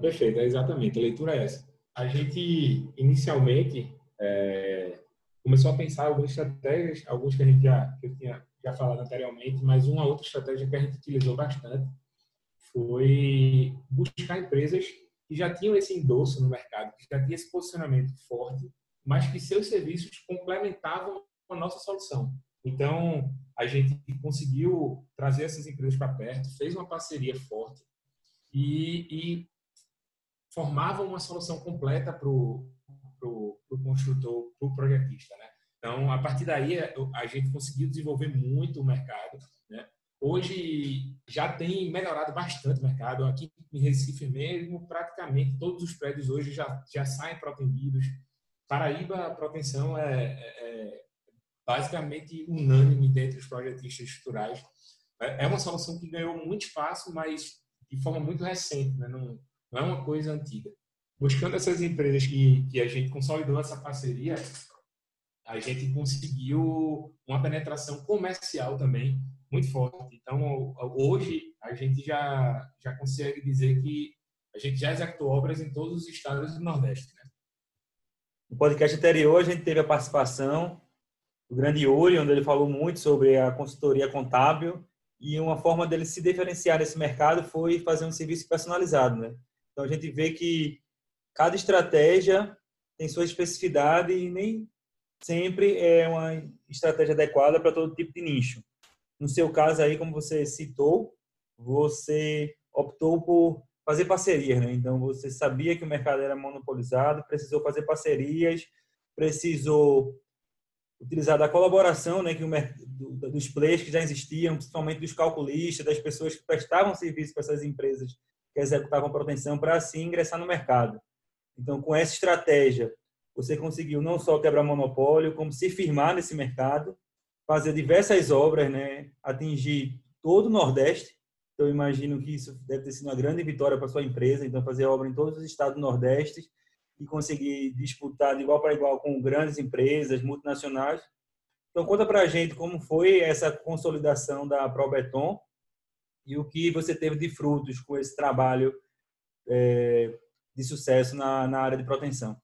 Perfeito, é exatamente. A leitura é essa. A gente, inicialmente, é, começou a pensar algumas estratégias, alguns que a gente já, que eu tinha já falado anteriormente, mas uma outra estratégia que a gente utilizou bastante foi buscar empresas que já tinham esse endosso no mercado, que já tinham esse posicionamento forte mas que seus serviços complementavam a nossa solução. Então, a gente conseguiu trazer essas empresas para perto, fez uma parceria forte e, e formava uma solução completa para o construtor, para o projetista. Né? Então, a partir daí, a gente conseguiu desenvolver muito o mercado. Né? Hoje, já tem melhorado bastante o mercado. Aqui em Recife mesmo, praticamente todos os prédios hoje já, já saem protendidos. Paraíba, a proteção é, é, é basicamente unânime dentre os projetistas estruturais. É, é uma solução que ganhou muito espaço, mas de forma muito recente, né? não, não é uma coisa antiga. Buscando essas empresas que, que a gente consolidou essa parceria, a gente conseguiu uma penetração comercial também muito forte. Então, hoje, a gente já, já consegue dizer que a gente já executou obras em todos os estados do Nordeste. Né? No podcast anterior, a gente teve a participação do grande Yuri, onde ele falou muito sobre a consultoria contábil e uma forma dele se diferenciar nesse mercado foi fazer um serviço personalizado, né? Então a gente vê que cada estratégia tem sua especificidade e nem sempre é uma estratégia adequada para todo tipo de nicho. No seu caso aí, como você citou, você optou por fazer parcerias, né? Então você sabia que o mercado era monopolizado, precisou fazer parcerias, precisou utilizar da colaboração, né, que o, dos players que já existiam, principalmente dos calculistas, das pessoas que prestavam serviço para essas empresas que executavam proteção para assim ingressar no mercado. Então, com essa estratégia, você conseguiu não só quebrar monopólio, como se firmar nesse mercado, fazer diversas obras, né, atingir todo o Nordeste. Então, imagino que isso deve ter sido uma grande vitória para sua empresa. Então, fazer obra em todos os estados do Nordeste e conseguir disputar de igual para igual com grandes empresas multinacionais. Então, conta para a gente como foi essa consolidação da Probeton e o que você teve de frutos com esse trabalho é, de sucesso na, na área de proteção.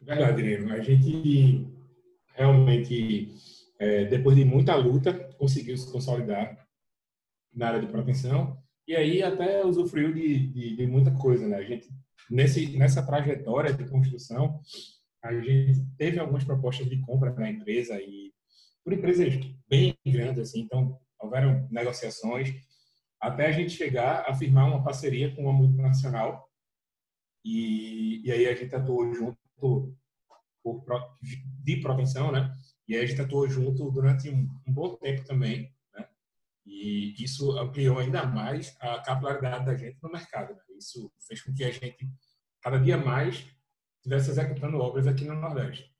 Verdade, Nino. A gente realmente, é, depois de muita luta, conseguiu se consolidar na área de proteção e aí até usufruiu de, de, de muita coisa, né? A gente nesse, nessa trajetória de construção, a gente teve algumas propostas de compra na empresa e por empresas bem grandes, assim, então houveram negociações até a gente chegar a firmar uma parceria com uma multinacional e, e aí a gente atuou junto por, de proteção, né? E aí a gente atuou junto durante um, um bom tempo também? E isso ampliou ainda mais a capilaridade da gente no mercado. Né? Isso fez com que a gente, cada dia mais, estivesse executando obras aqui no Nordeste.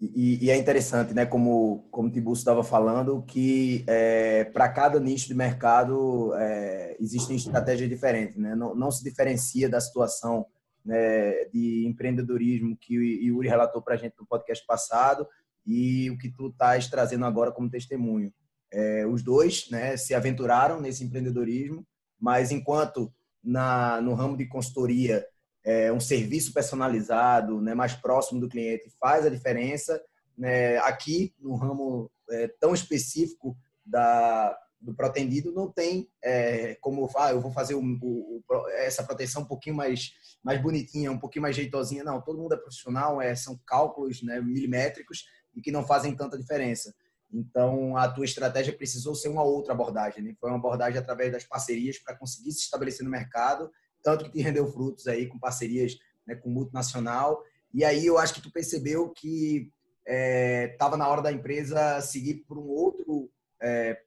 E, e, é interessante, né, como, como o Tiburcio estava falando, que é, para cada nicho de mercado é, existem estratégias diferentes. Né? Não, não se diferencia da situação né, de empreendedorismo que o Yuri relatou para a gente no podcast passado e o que tu estás trazendo agora como testemunho. É, os dois né, se aventuraram nesse empreendedorismo, mas enquanto na, no ramo de consultoria, é, um serviço personalizado, né, mais próximo do cliente, faz a diferença. Né, aqui, no ramo é, tão específico da, do protendido, não tem é, como, ah, eu vou fazer o, o, essa proteção um pouquinho mais, mais bonitinha, um pouquinho mais jeitosinha. Não, todo mundo é profissional, é, são cálculos né, milimétricos e que não fazem tanta diferença. Então, a tua estratégia precisou ser uma outra abordagem, né? Foi uma abordagem através das parcerias para conseguir se estabelecer no mercado, tanto que te rendeu frutos aí com parcerias né, com multinacional. E aí eu acho que tu percebeu que estava é, na hora da empresa seguir por um outro, é,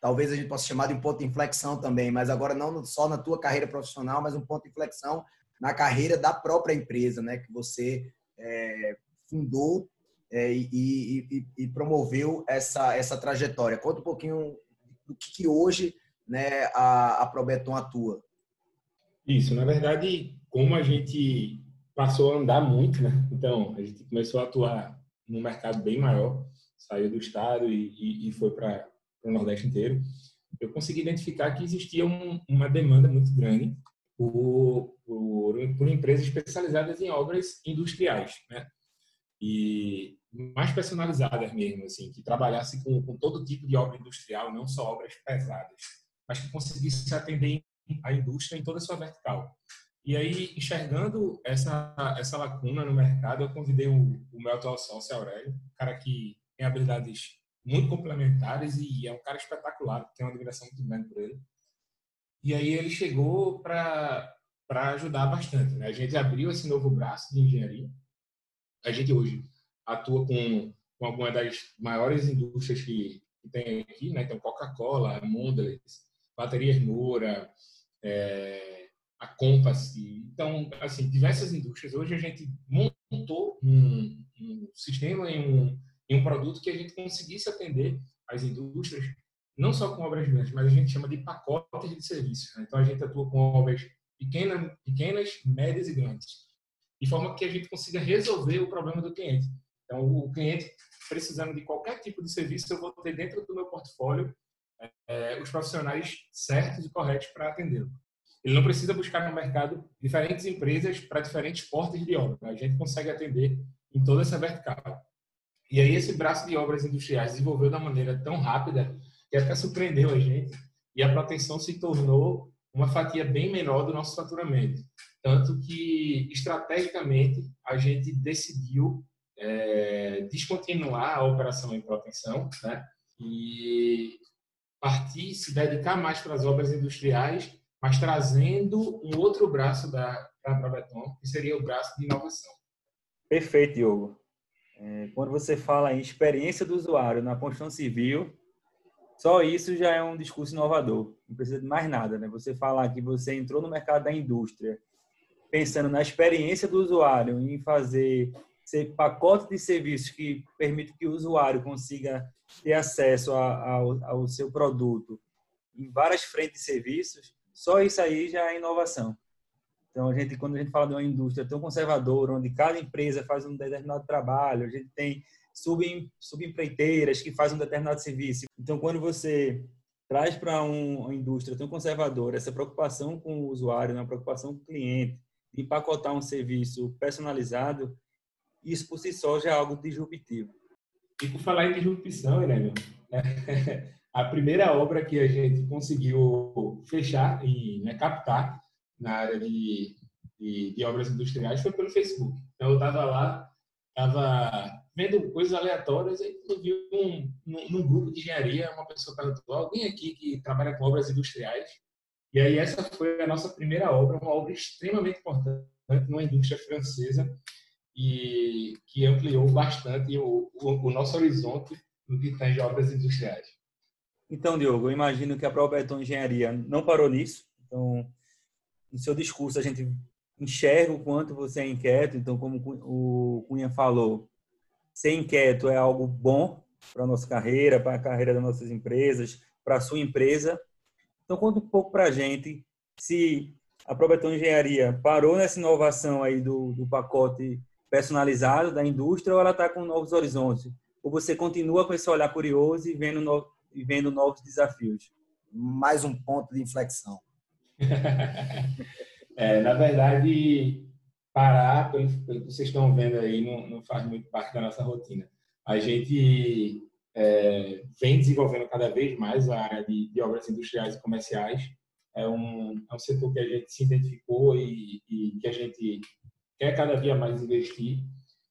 talvez a gente possa chamar de um ponto de inflexão também, mas agora não só na tua carreira profissional, mas um ponto de inflexão na carreira da própria empresa, né? Que você é, fundou é, e, e, e, promoveu essa, essa trajetória. Conta um pouquinho do que, que hoje né, a, a Probeton atua. Isso, na verdade, como a gente passou a andar muito, né? Então, a gente começou a atuar num mercado bem maior, saiu do estado e, e foi para o Nordeste inteiro. Eu consegui identificar que existia um, uma demanda muito grande por, por, por empresas especializadas em obras industriais, né? E mais personalizadas mesmo, assim, que trabalhasse com, com todo tipo de obra industrial, não só obras pesadas, mas que conseguisse atender a indústria em toda a sua vertical. E aí, enxergando essa, essa lacuna no mercado, eu convidei o, o meu atual sócio, Aurélio, um cara que tem habilidades muito complementares e é um cara espetacular, tem uma admiração muito grande por ele. E aí ele chegou para ajudar bastante. Né? A gente abriu esse novo braço de engenharia. A gente hoje atua com, com algumas das maiores indústrias que, que tem aqui, né? Então, Coca-Cola, Mondelez, Baterias Moura, é, a Compass. Então, assim, diversas indústrias. Hoje a gente montou um, um sistema em um, em um produto que a gente conseguisse atender as indústrias não só com obras grandes, mas a gente chama de pacotes de serviços. Né? Então, a gente atua com obras pequenas, pequenas, médias e grandes, de forma que a gente consiga resolver o problema do cliente. Então, o cliente precisando de qualquer tipo de serviço, eu vou ter dentro do meu portfólio é, os profissionais certos e corretos para atendê-lo. Ele não precisa buscar no mercado diferentes empresas para diferentes portes de obra. A gente consegue atender em toda essa vertical. E aí esse braço de obras industriais desenvolveu da maneira tão rápida que até surpreendeu a gente e a proteção se tornou uma fatia bem menor do nosso faturamento. Tanto que, estrategicamente, a gente decidiu é, descontinuar a operação em proteção né? e partir, se dedicar mais para as obras industriais, mas trazendo um outro braço da Probeton, que seria o braço de inovação. Perfeito, Diogo. É, quando você fala em experiência do usuário na construção civil, só isso já é um discurso inovador. Não precisa de mais nada, né? Você falar que você entrou no mercado da indústria pensando na experiência do usuário, em fazer ser pacote de serviços que permite que o usuário consiga ter acesso ao, ao seu produto em várias frentes de serviços, só isso aí já é inovação. Então, a gente, quando a gente fala de uma indústria tão conservadora, onde cada empresa faz um determinado trabalho, a gente tem sub, subempreiteiras que fazem um determinado serviço. Então, quando você traz para um, uma indústria tão conservadora essa preocupação com o usuário, uma né, preocupação com o cliente, empacotar um serviço personalizado, isso por si só já é algo disruptivo. E por falar em disrupção, né, a primeira obra que a gente conseguiu fechar e né, captar na área de, de, de, obras industriais foi pelo Facebook. Então, eu estava lá, estava vendo coisas aleatórias, aí eu vi um, num, num, grupo de engenharia, uma pessoa perguntou, alguém aqui que trabalha com obras industriais? E aí essa foi a nossa primeira obra, uma obra extremamente importante numa indústria francesa e que ampliou bastante o, o, o nosso horizonte no que tange obras industriais. Então, Diogo, eu imagino que a própria Beton Engenharia não parou nisso. Então, no seu discurso, a gente enxerga o quanto você é inquieto. Então, como o Cunha falou, ser inquieto é algo bom para a nossa carreira, para a carreira das nossas empresas, para a sua empresa. Então, conta um pouco para a gente se a Probeton Engenharia parou nessa inovação aí do, do pacote personalizado da indústria ou ela está com novos horizontes? Ou você continua com esse olhar curioso e vendo, no, e vendo novos desafios? Mais um ponto de inflexão. é, na verdade, parar, pelo, pelo que vocês estão vendo aí, não, não, faz muito parte da nossa rotina. A gente é, vem desenvolvendo cada vez mais a área de, de, obras industriais e comerciais. É um, é um setor que a gente se identificou e, e que a gente quer cada dia mais investir,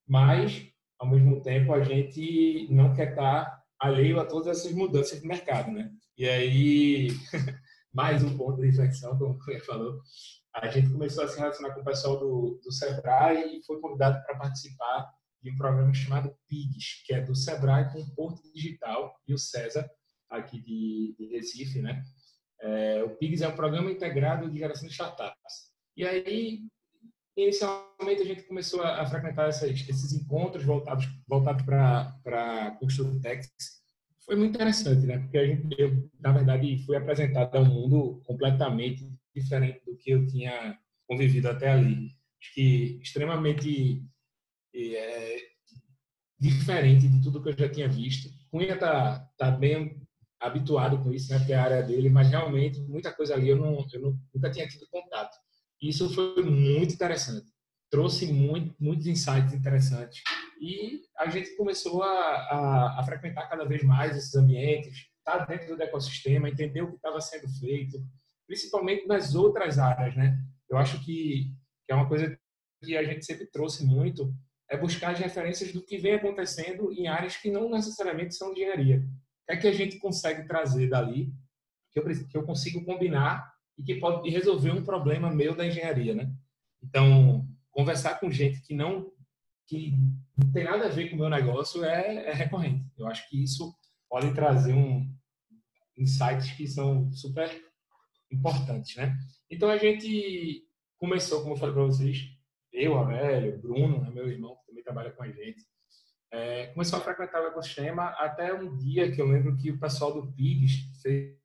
mas, ao mesmo tempo, a gente não quer estar alheio a todas essas mudanças de mercado, né? E aí, mais um ponto de reflexão, como o falou, a gente começou a se relacionar com o pessoal do, do Sebrae e foi convidado para participar de um programa chamado PIGS, que é do Sebrae com o Porto Digital e o César, aqui de, de Recife, né? É, o PIGS é um programa integrado de geração de startups. E aí, inicialmente, a gente começou a, a frequentar essas, esses encontros voltados, voltados para a Construtex. Foi muito interessante, né? Porque a gente, eu, na verdade, fui apresentado a um mundo completamente diferente do que eu tinha convivido até ali. Acho que extremamente é, diferente de tudo que eu já tinha visto. Cunha tá, tá bem habituado com isso, né, porque é a área dele, mas realmente muita coisa ali eu, não, eu não, nunca tinha tido contato. Isso foi muito interessante. Trouxe muito, muitos insights interessantes. E a gente começou a, a, a frequentar cada vez mais esses ambientes, estar tá dentro do ecossistema, entender o que estava sendo feito, principalmente nas outras áreas, né? Eu acho que, que é uma coisa que a gente sempre trouxe muito, é buscar as referências do que vem acontecendo em áreas que não necessariamente são engenharia. O que é que a gente consegue trazer dali, que eu, que eu consigo combinar e que pode resolver um problema meu da engenharia, né? Então, conversar com gente que não que não tem nada a ver com o meu negócio é, é recorrente. Eu acho que isso pode trazer um insights que são super importantes, né? Então a gente começou, como eu falei para vocês, eu, Aurélio, Bruno, né, meu irmão que também trabalha com a gente, é, começou a frequentar o ecossistema até um dia que eu lembro que o pessoal do PIGS fez,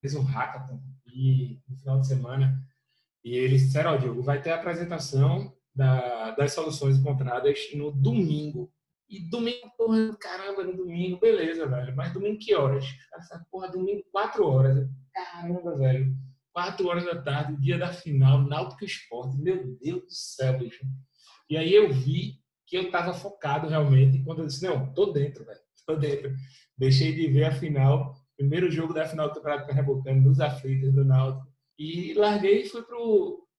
fez um hackathon e no final de semana e eles disseram, ó, oh, Diogo, vai ter a apresentação da, das soluções encontradas no domingo. E domingo, porra, caramba, no domingo, beleza, velho. Mas domingo que horas? Essa porra, domingo, quatro horas. Caramba, velho. Quatro horas da tarde, dia da final, Náutico Esporte. Meu Deus do céu, bicho. E aí eu vi que eu tava focado realmente. Quando eu disse, não, tô dentro, velho. Tô dentro. Deixei de ver a final, primeiro jogo da final do Campeonato Pernambucano, dos aflitos do Náutico e larguei e fui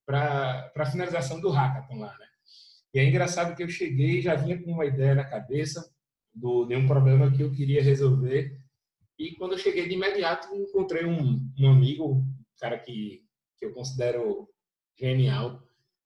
para a finalização do hackathon lá, né? E é engraçado que eu cheguei já vinha com uma ideia na cabeça do, de um problema que eu queria resolver. E quando eu cheguei de imediato, encontrei um, um amigo, um cara que, que eu considero genial.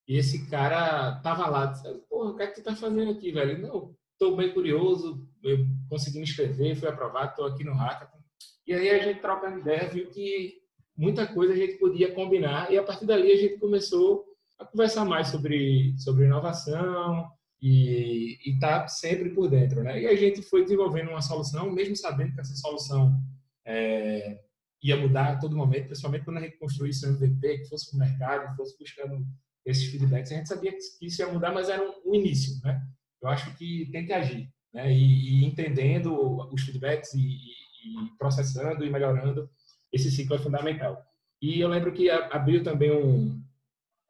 E esse cara tava lá, disse, porra, o que é que tu tá fazendo aqui, velho? Não, tô bem curioso, eu consegui me inscrever, fui aprovado, tô aqui no Hackathon. E aí a gente trocando ideia, viu que muita coisa a gente podia combinar e a partir dali a gente começou a conversar mais sobre, sobre inovação e estar tá sempre por dentro, né? E a gente foi desenvolvendo uma solução, mesmo sabendo que essa solução é, ia mudar a todo momento, principalmente quando a gente construísse um MVP, que fosse para o mercado, que fosse buscando esses feedbacks. A gente sabia que isso ia mudar, mas era um, um início, né? Eu acho que tem que agir, né? E, e entendendo os feedbacks e, e, e processando e melhorando esse ciclo é fundamental. E eu lembro que abriu também um,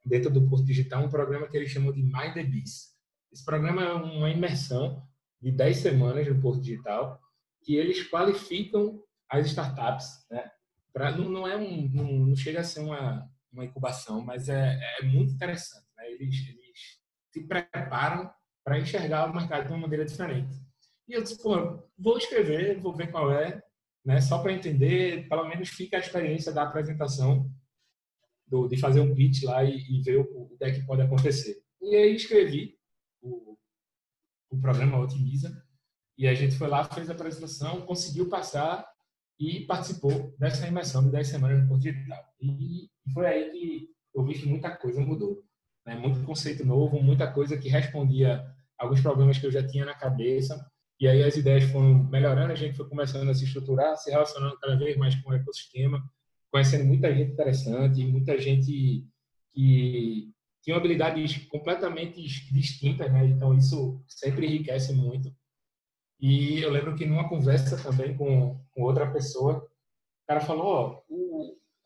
dentro do curso digital, um programa que eles chamam de Mind the Biz. Esse programa é uma imersão de 10 semanas no curso digital, que eles qualificam as startups, né? Pra, não, não é um, não, não, chega a ser uma, uma incubação, mas é, é muito interessante. Né? Eles, eles se preparam para enxergar o mercado de uma maneira diferente. E eu disse, pô, vou escrever, vou ver qual é, né? Só para entender, pelo menos fica a experiência da apresentação, do, de fazer um pitch lá e, e ver o, o que é que pode acontecer. E aí escrevi o, o programa Otimiza e a gente foi lá, fez a apresentação, conseguiu passar e participou dessa imersão de 10 semanas no curso digital. E foi aí que eu vi que muita coisa mudou. Né? Muito conceito novo, muita coisa que respondia alguns problemas que eu já tinha na cabeça e aí as ideias foram melhorando, a gente foi começando a se estruturar, se relacionando cada vez mais com o ecossistema, conhecendo muita gente interessante, muita gente que tinha habilidades completamente distintas, né? Então isso sempre enriquece muito. E eu lembro que numa conversa também com, com outra pessoa, o cara falou, ó,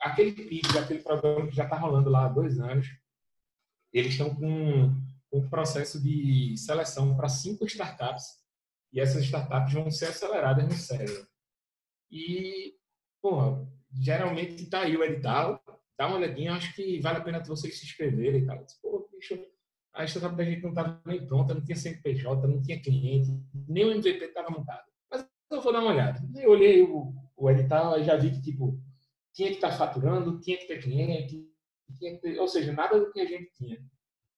aquele pitch, aquele programa que já está rolando lá há dois anos, eles estão com um processo de seleção para cinco startups e essas startups vão ser aceleradas no cérebro. E, pô, geralmente está aí o edital, dá uma olhadinha, acho que vale a pena vocês se inscreverem e tal. Pô, bicho, a startup da gente não estava nem pronta, não tinha CNPJ, não tinha cliente, nem o MVP estava montado. Mas eu vou dar uma olhada. Eu olhei o, o edital e já vi que, tipo, tinha que estar tá faturando, tinha que ter cliente, tinha que ter, ou seja, nada do que a gente tinha.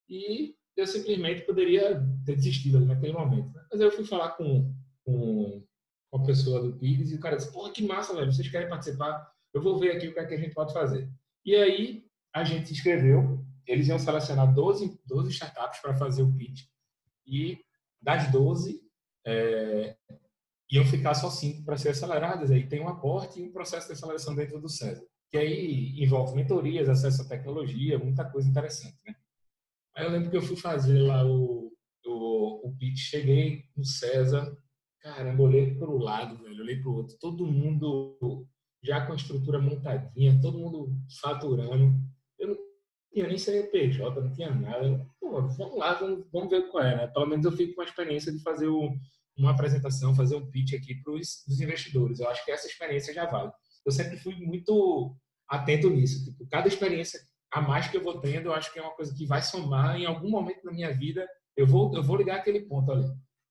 E eu simplesmente poderia ter desistido naquele momento. Né? Mas eu fui falar com, com, com a pessoa do Pires e o cara disse: Porra, que massa, velho, vocês querem participar? Eu vou ver aqui o que, é que a gente pode fazer. E aí a gente se inscreveu, eles iam selecionar 12, 12 startups para fazer o pitch. E das 12, é, iam ficar só 5 para ser aceleradas. Aí tem um aporte e um processo de aceleração dentro do César. Que aí envolve mentorias, acesso à tecnologia, muita coisa interessante, né? Aí eu lembro que eu fui fazer lá o, o, o pitch, cheguei no César, caramba, olhei para o lado, velho, olhei para o outro, todo mundo já com a estrutura montadinha, todo mundo faturando. Eu não tinha nem CNPJ, não tinha nada. Pô, vamos lá, vamos, vamos ver qual é, né? Pelo menos eu fico com a experiência de fazer o, uma apresentação, fazer um pitch aqui para os investidores. Eu acho que essa experiência já vale. Eu sempre fui muito atento nisso. Tipo, cada experiência a mais que eu vou tendo, eu acho que é uma coisa que vai somar em algum momento da minha vida. Eu vou, eu vou ligar aquele ponto ali.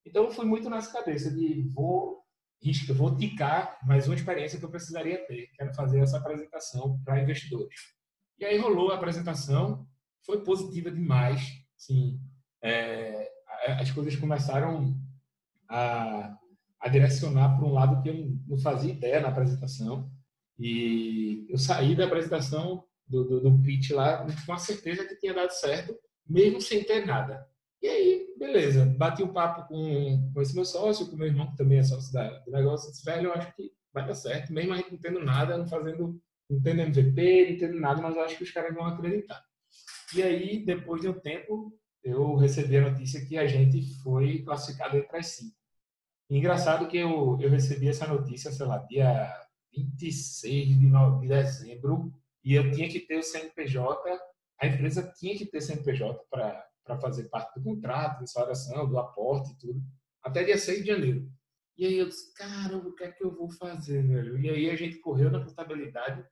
Então, eu fui muito nessa cabeça de vou risco, vou ticar mais uma experiência que eu precisaria ter. Quero fazer essa apresentação para investidores. E aí rolou a apresentação, foi positiva demais. Sim, é, as coisas começaram a, a direcionar para um lado que eu não fazia ideia na apresentação. E eu saí da apresentação do, do, do pitch lá com a certeza que tinha dado certo, mesmo sem ter nada. E aí, beleza, bati um papo com, com esse meu sócio, com meu irmão, que também é sócio da, do negócio, disse, velho, eu acho que vai dar certo, mesmo a gente não tendo nada, não fazendo, não tendo MVP, não tendo nada, mas eu acho que os caras vão acreditar. E aí, depois de um tempo, eu recebi a notícia que a gente foi classificado entre as cinco. Engraçado que eu, eu recebi essa notícia, sei lá, dia 26 de, de dezembro, e eu tinha que ter o CNPJ, a empresa tinha que ter CNPJ para fazer parte do contrato, da instalação, do aporte e tudo, até dia 6 de janeiro. E aí eu disse, caramba, o que é que eu vou fazer, velho? E aí a gente correu na contabilidade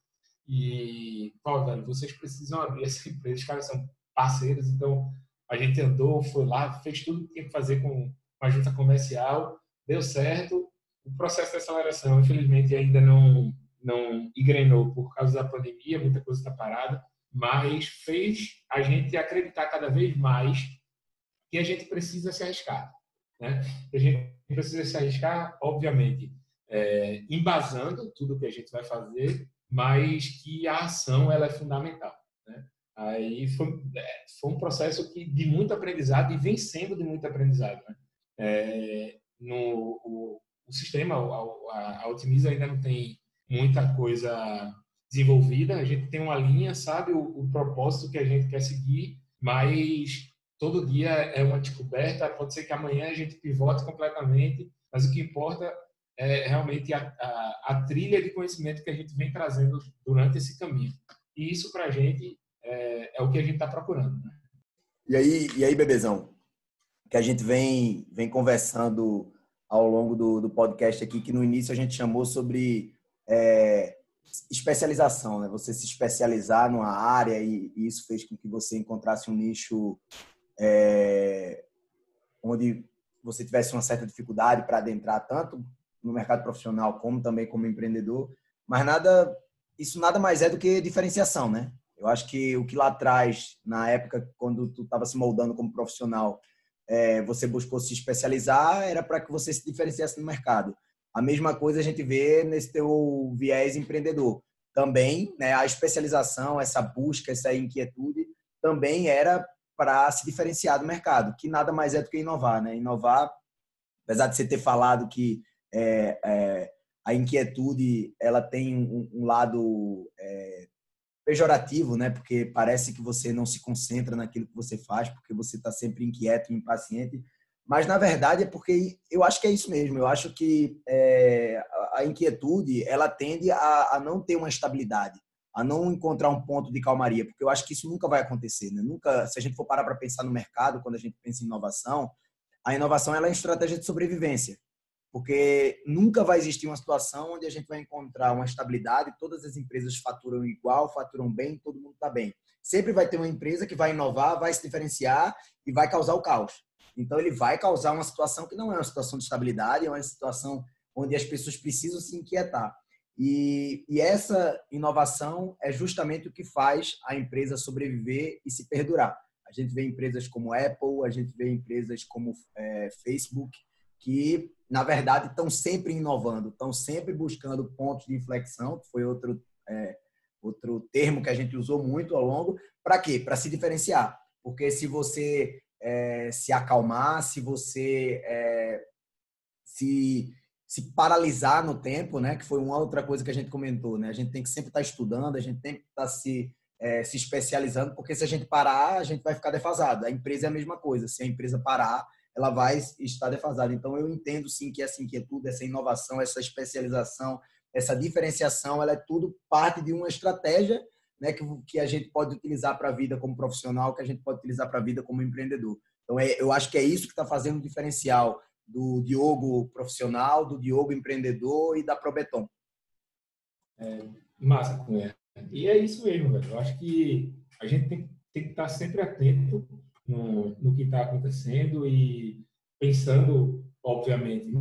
e, pô, velho, vocês precisam abrir essa empresa, os caras são parceiros, então a gente andou, foi lá, fez tudo que tinha que fazer com a junta comercial, deu certo. O processo de aceleração, infelizmente, ainda não, não engrenou por causa da pandemia, muita coisa está parada, mas fez a gente acreditar cada vez mais que a gente precisa se arriscar. Né? A gente precisa se arriscar, obviamente, é, embasando tudo que a gente vai fazer, mas que a ação ela é fundamental. Né? Aí foi, é, foi, um processo que, de muito aprendizado e vem sendo de muito aprendizado. Né? É, no, o, o sistema, a, a, Otimiza ainda não tem muita coisa desenvolvida. A gente tem uma linha, sabe o, o, propósito que a gente quer seguir, mas todo dia é uma descoberta. Pode ser que amanhã a gente pivote completamente, mas o que importa é realmente a, a, a trilha de conhecimento que a gente vem trazendo durante esse caminho. E isso para a gente é, é, o que a gente está procurando. Né? E aí, e aí, bebezão, que a gente vem, vem conversando ao longo do, do podcast aqui, que no início a gente chamou sobre é, especialização, né? Você se especializar numa área e, e, isso fez com que você encontrasse um nicho é, onde você tivesse uma certa dificuldade para adentrar tanto no mercado profissional como também como empreendedor, mas nada, isso nada mais é do que diferenciação, né? Eu acho que o que lá atrás, na época quando tu estava se moldando como profissional, é, você buscou se especializar, era para que você se diferenciasse no mercado. A mesma coisa a gente vê nesse teu viés empreendedor. Também, né, a especialização, essa busca, essa inquietude, também era para se diferenciar do mercado, que nada mais é do que inovar, né? Inovar, apesar de você ter falado que é, é, a inquietude ela tem um, um lado é, pejorativo, né? Porque parece que você não se concentra naquilo que você faz, porque você está sempre inquieto, impaciente. Mas na verdade é porque eu acho que é isso mesmo. Eu acho que é, a inquietude ela tende a, a, não ter uma estabilidade, a não encontrar um ponto de calmaria, porque eu acho que isso nunca vai acontecer. Né? Nunca, se a gente for parar para pensar no mercado, quando a gente pensa em inovação, a inovação ela é uma estratégia de sobrevivência porque nunca vai existir uma situação onde a gente vai encontrar uma estabilidade, todas as empresas faturam igual, faturam bem, todo mundo está bem. Sempre vai ter uma empresa que vai inovar, vai se diferenciar e vai causar o caos. Então, ele vai causar uma situação que não é uma situação de estabilidade, é uma situação onde as pessoas precisam se inquietar. E, e essa inovação é justamente o que faz a empresa sobreviver e se perdurar. A gente vê empresas como Apple, a gente vê empresas como é, Facebook, que, na verdade, estão sempre inovando, estão sempre buscando pontos de inflexão, que foi outro, é, outro termo que a gente usou muito ao longo. Para quê? Para se diferenciar. Porque se você é, se acalmar, se você é, se, se paralisar no tempo, né? que foi uma outra coisa que a gente comentou, né? a gente tem que sempre estar tá estudando, a gente tem que estar tá se, é, se especializando, porque se a gente parar, a gente vai ficar defasado. A empresa é a mesma coisa. Se a empresa parar, ela vai estar defasada. Então, eu entendo sim que essa inquietude, essa inovação, essa especialização, essa diferenciação, ela é tudo parte de uma estratégia né, que, que a gente pode utilizar para a vida como profissional, que a gente pode utilizar para a vida como empreendedor. Então, é, eu acho que é isso que está fazendo o diferencial do Diogo profissional, do Diogo empreendedor e da Probeton. É, massa, Cunha. E é isso mesmo, velho. Eu acho que a gente tem, tem que estar sempre atento no, no que está acontecendo e pensando, obviamente,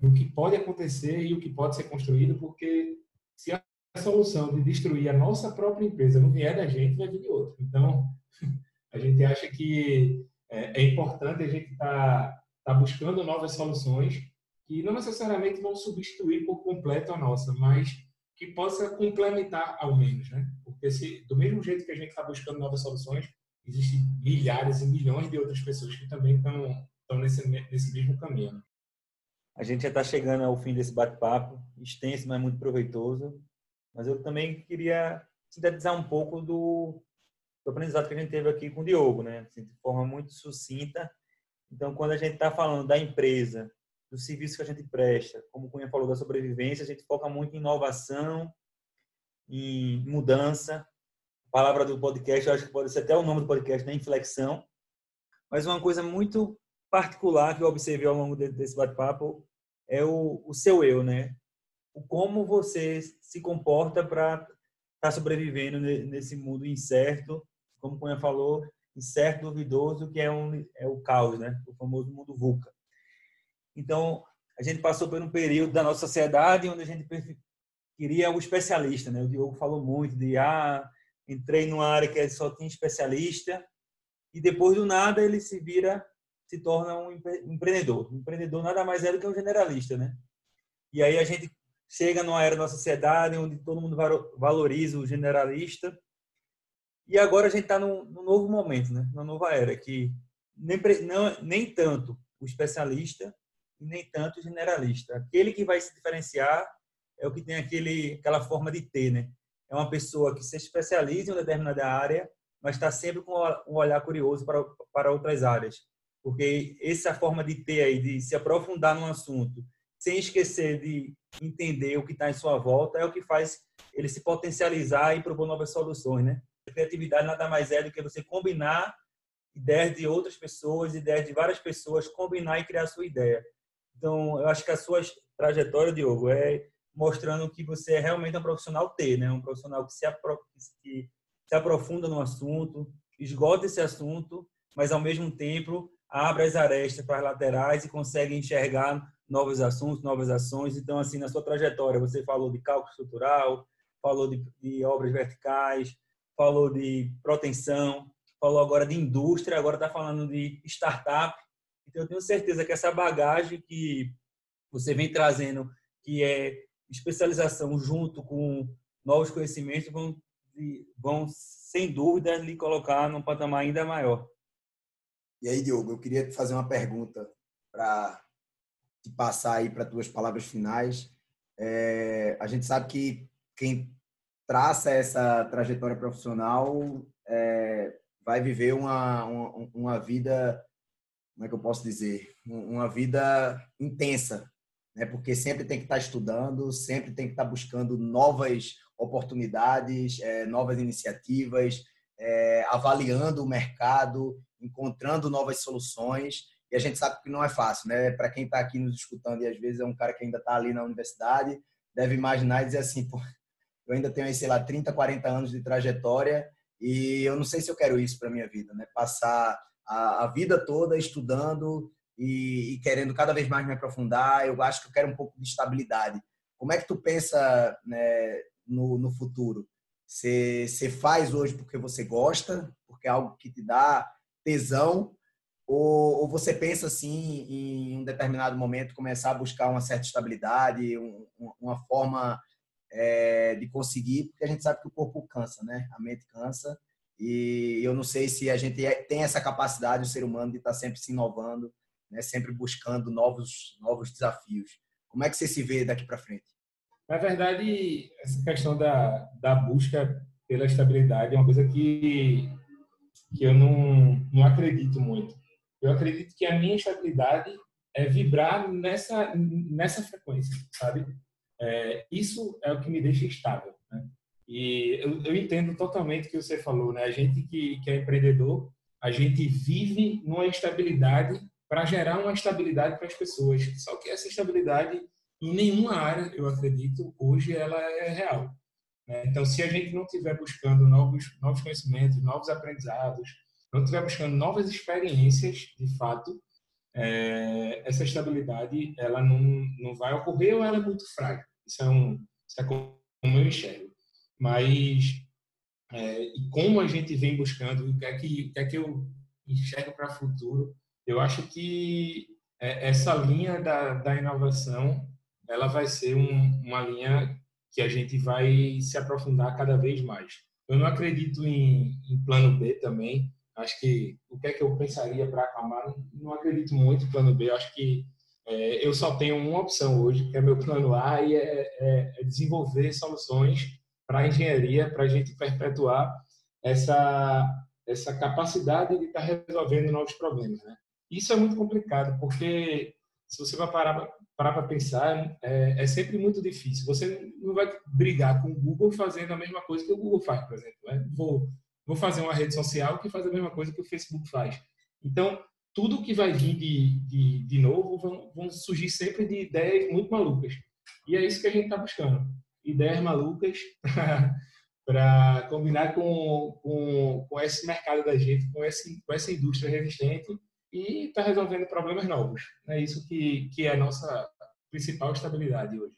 no que pode acontecer e o que pode ser construído, porque se a solução de destruir a nossa própria empresa não vier da gente, vai vir de outro. Então, a gente acha que é, é importante a gente estar tá, tá buscando novas soluções que não necessariamente vão substituir por completo a nossa, mas que possa complementar ao menos, né? Porque se do mesmo jeito que a gente está buscando novas soluções, existem milhares e milhões de outras pessoas que também estão nesse nesse mesmo caminho. A gente já está chegando ao fim desse bate-papo, extenso, mas muito proveitoso. Mas eu também queria sintetizar um pouco do, do aprendizado que a gente teve aqui com o Diogo, né? Assim, de forma muito sucinta. Então, quando a gente está falando da empresa, do serviço que a gente presta. Como o Cunha falou da sobrevivência, a gente foca muito em inovação, em mudança. A palavra do podcast, eu acho que pode ser até o nome do podcast, né? Inflexão. Mas uma coisa muito particular que eu observei ao longo desse bate-papo é o, o seu eu, né? Como você se comporta para estar tá sobrevivendo nesse mundo incerto, como o Cunha falou, incerto, duvidoso, que é, um, é o caos, né? O famoso mundo VUCA. Então, a gente passou por um período da nossa sociedade onde a gente queria o especialista, né? O Diogo falou muito de ah, entrei numa área que só tinha especialista e depois do nada ele se vira, se torna um empreendedor. Um empreendedor nada mais é do que um generalista, né? E aí a gente chega numa era da sociedade onde todo mundo valoriza o generalista e agora a gente está num, num, novo momento, né? Numa nova era que nem, não, nem tanto o especialista nem tanto generalista. Aquele que vai se diferenciar é o que tem aquele, aquela forma de ter, né? É uma pessoa que se especializa em uma determinada área, mas está sempre com um olhar curioso para, para outras áreas. Porque essa forma de ter aí, de se aprofundar num assunto, sem esquecer de entender o que está em sua volta, é o que faz ele se potencializar e propor novas soluções, né? A criatividade nada mais é do que você combinar ideias de outras pessoas, ideias de várias pessoas, combinar e criar sua ideia. Então, eu acho que a sua trajetória, Diogo, é mostrando que você é realmente um profissional T, né? Um profissional que se, apro que se aprofunda no assunto, esgota esse assunto, mas ao mesmo tempo abre as arestas para as laterais e consegue enxergar novos assuntos, novas ações. Então, assim, na sua trajetória, você falou de cálculo estrutural, falou de, de obras verticais, falou de proteção, falou agora de indústria, agora está falando de startup. Então, eu tenho certeza que essa bagagem que você vem trazendo, que é especialização junto com novos conhecimentos, vão, vão sem dúvida, lhe colocar num patamar ainda maior. E aí, Diogo, eu queria fazer uma pergunta para te passar aí para tuas palavras finais. É, a gente sabe que quem traça essa trajetória profissional é, vai viver uma, uma, uma vida como é que eu posso dizer, uma vida intensa, né? Porque sempre tem que estar estudando, sempre tem que estar buscando novas oportunidades, é, novas iniciativas, é, avaliando o mercado, encontrando novas soluções. E a gente sabe que não é fácil, né? Para quem está aqui nos escutando e às vezes é um cara que ainda está ali na universidade, deve imaginar e dizer assim, pô, eu ainda tenho, sei lá, 30, 40 anos de trajetória e eu não sei se eu quero isso para minha vida, né? Passar a, a vida toda estudando e, e, querendo cada vez mais me aprofundar. Eu acho que eu quero um pouco de estabilidade. Como é que tu pensa né, no, no futuro? Você, faz hoje porque você gosta, porque é algo que te dá tesão, ou, ou, você pensa assim em um determinado momento começar a buscar uma certa estabilidade, um, uma forma é, de conseguir, porque a gente sabe que o corpo cansa, né? A mente cansa e eu não sei se a gente é, tem essa capacidade, o ser humano, de estar sempre se inovando, né? sempre buscando novos, novos desafios. Como é que você se vê daqui para frente? Na verdade, essa questão da, da busca pela estabilidade é uma coisa que, que eu não, não acredito muito. Eu acredito que a minha estabilidade é vibrar nessa, nessa frequência, sabe? É, isso é o que me deixa estável. Né? E eu, eu, entendo totalmente o que você falou, né? A gente que, que é empreendedor, a gente vive numa estabilidade para gerar uma estabilidade para as pessoas. Só que essa estabilidade, em nenhuma área, eu acredito, hoje ela é real. Né? Então, se a gente não estiver buscando novos, novos conhecimentos, novos aprendizados, não estiver buscando novas experiências, de fato, é, essa estabilidade ela não, não vai ocorrer ou ela é muito frágil. Isso é, um, isso é como eu enxergo. Mas, é, e como a gente vem buscando, o que é que, que, é que eu enxergo para o futuro, eu acho que é, essa linha da, da inovação ela vai ser um, uma linha que a gente vai se aprofundar cada vez mais. Eu não acredito em, em plano B também. Acho que o que é que eu pensaria para acalmar? Não, acredito muito em plano B. Acho que é, eu só tenho uma opção hoje, que é meu plano A, e é, é, é desenvolver soluções para a engenharia, para a gente perpetuar essa, essa capacidade de estar tá resolvendo novos problemas. Né? Isso é muito complicado, porque se você vai parar para pensar, é, é, sempre muito difícil. Você não vai brigar com o Google fazendo a mesma coisa que o Google faz, por exemplo. Né? Vou, vou fazer uma rede social que faz a mesma coisa que o Facebook faz. Então, tudo que vai vir de, de, de novo vão, vão surgir sempre de ideias muito malucas. E é isso que a gente está buscando. Ideias malucas para combinar com, com, com esse mercado da gente, com, esse, com essa indústria resistente e está resolvendo problemas novos. É isso que, que é a nossa principal estabilidade hoje.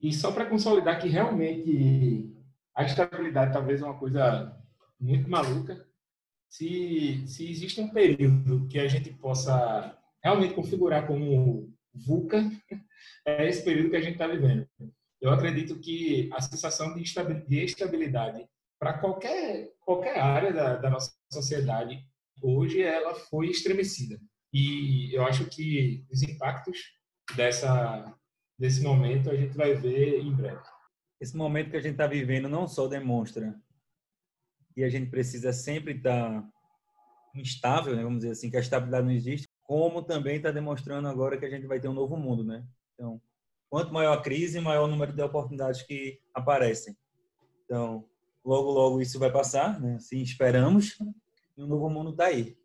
E só para consolidar que realmente a estabilidade talvez é uma coisa muito maluca, se, se existe um período que a gente possa realmente configurar como VUCA, é esse período que a gente está vivendo. Eu acredito que a sensação de estabilidade para qualquer, qualquer área da, da nossa sociedade hoje ela foi estremecida. E eu acho que os impactos dessa, desse momento a gente vai ver em breve. Esse momento que a gente está vivendo não só demonstra que a gente precisa sempre estar tá instável, né? vamos dizer assim, que a estabilidade não existe, como também está demonstrando agora que a gente vai ter um novo mundo, né? Então, quanto maior a crise, maior o número de oportunidades que aparecem. Então, logo, logo isso vai passar, né? Assim esperamos, e um novo mundo está aí.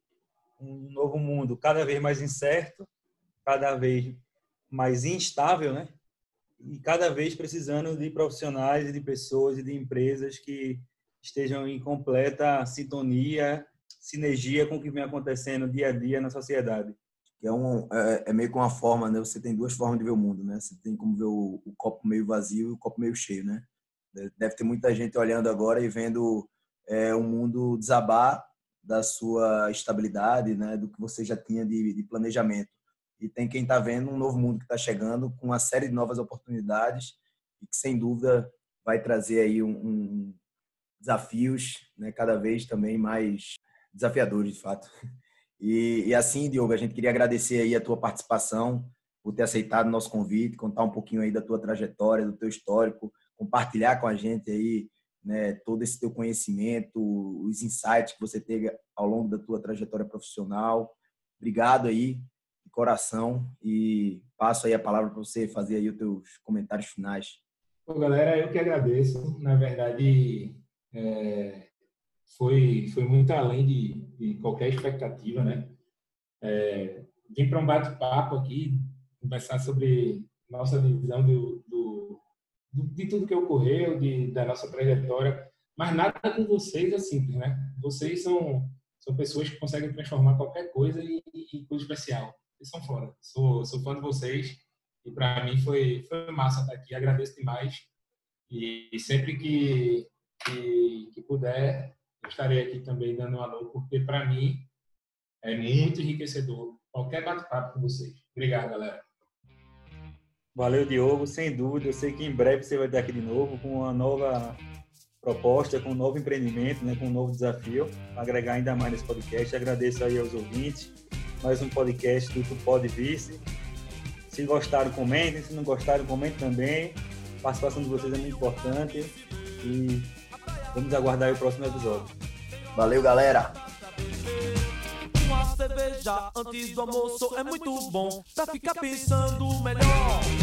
Um novo mundo cada vez mais incerto, cada vez mais instável, né? E cada vez precisando de profissionais e de pessoas e de empresas que estejam em completa sintonia, sinergia com o que vem acontecendo dia a dia na sociedade. É, um, é, é meio que uma forma, né? Você tem duas formas de ver o mundo, né? Você tem como ver o, o copo meio vazio e o copo meio cheio, né? Deve ter muita gente olhando agora e vendo é, o mundo desabar da sua estabilidade, né, do que você já tinha de, de planejamento. E tem quem está vendo um novo mundo que está chegando com uma série de novas oportunidades e que sem dúvida vai trazer aí um, um desafios, né, cada vez também mais desafiadores, de fato. E, e, assim, Diogo, a gente queria agradecer aí a tua participação, por ter aceitado o nosso convite, contar um pouquinho aí da tua trajetória, do teu histórico, compartilhar com a gente aí né, todo esse teu conhecimento, os insights que você teve ao longo da tua trajetória profissional. Obrigado aí, de coração, e passo aí a palavra para você fazer aí os teus comentários finais. Bom, galera, eu que agradeço. Na verdade, é, foi, foi muito além de, de qualquer expectativa, né? É, vim para um bate-papo aqui, conversar sobre nossa visão do, de tudo que ocorreu, de, da nossa trajetória. Mas nada com vocês é simples, né? Vocês são, são pessoas que conseguem transformar qualquer coisa em, em coisa especial. Vocês são fora. Sou, sou fã de vocês e para mim foi, foi massa estar aqui. Agradeço demais. E sempre que, que, que, puder, eu estarei aqui também dando um alô, porque para mim é muito enriquecedor qualquer bate-papo com vocês. Obrigado, galera. Valeu, Diogo. Sem dúvida, eu sei que em breve você vai estar aqui de novo com uma nova proposta, com um novo empreendimento, né, com um novo desafio, agregar ainda mais nesse podcast. Agradeço aí aos ouvintes. Mais um podcast do Pode Vice. Se gostaram, comentem. Se não gostaram, comentem também. A participação de vocês é muito importante. E vamos aguardar o próximo episódio. Valeu, galera! Uma cerveja antes do almoço é muito bom pra ficar pensando melhor.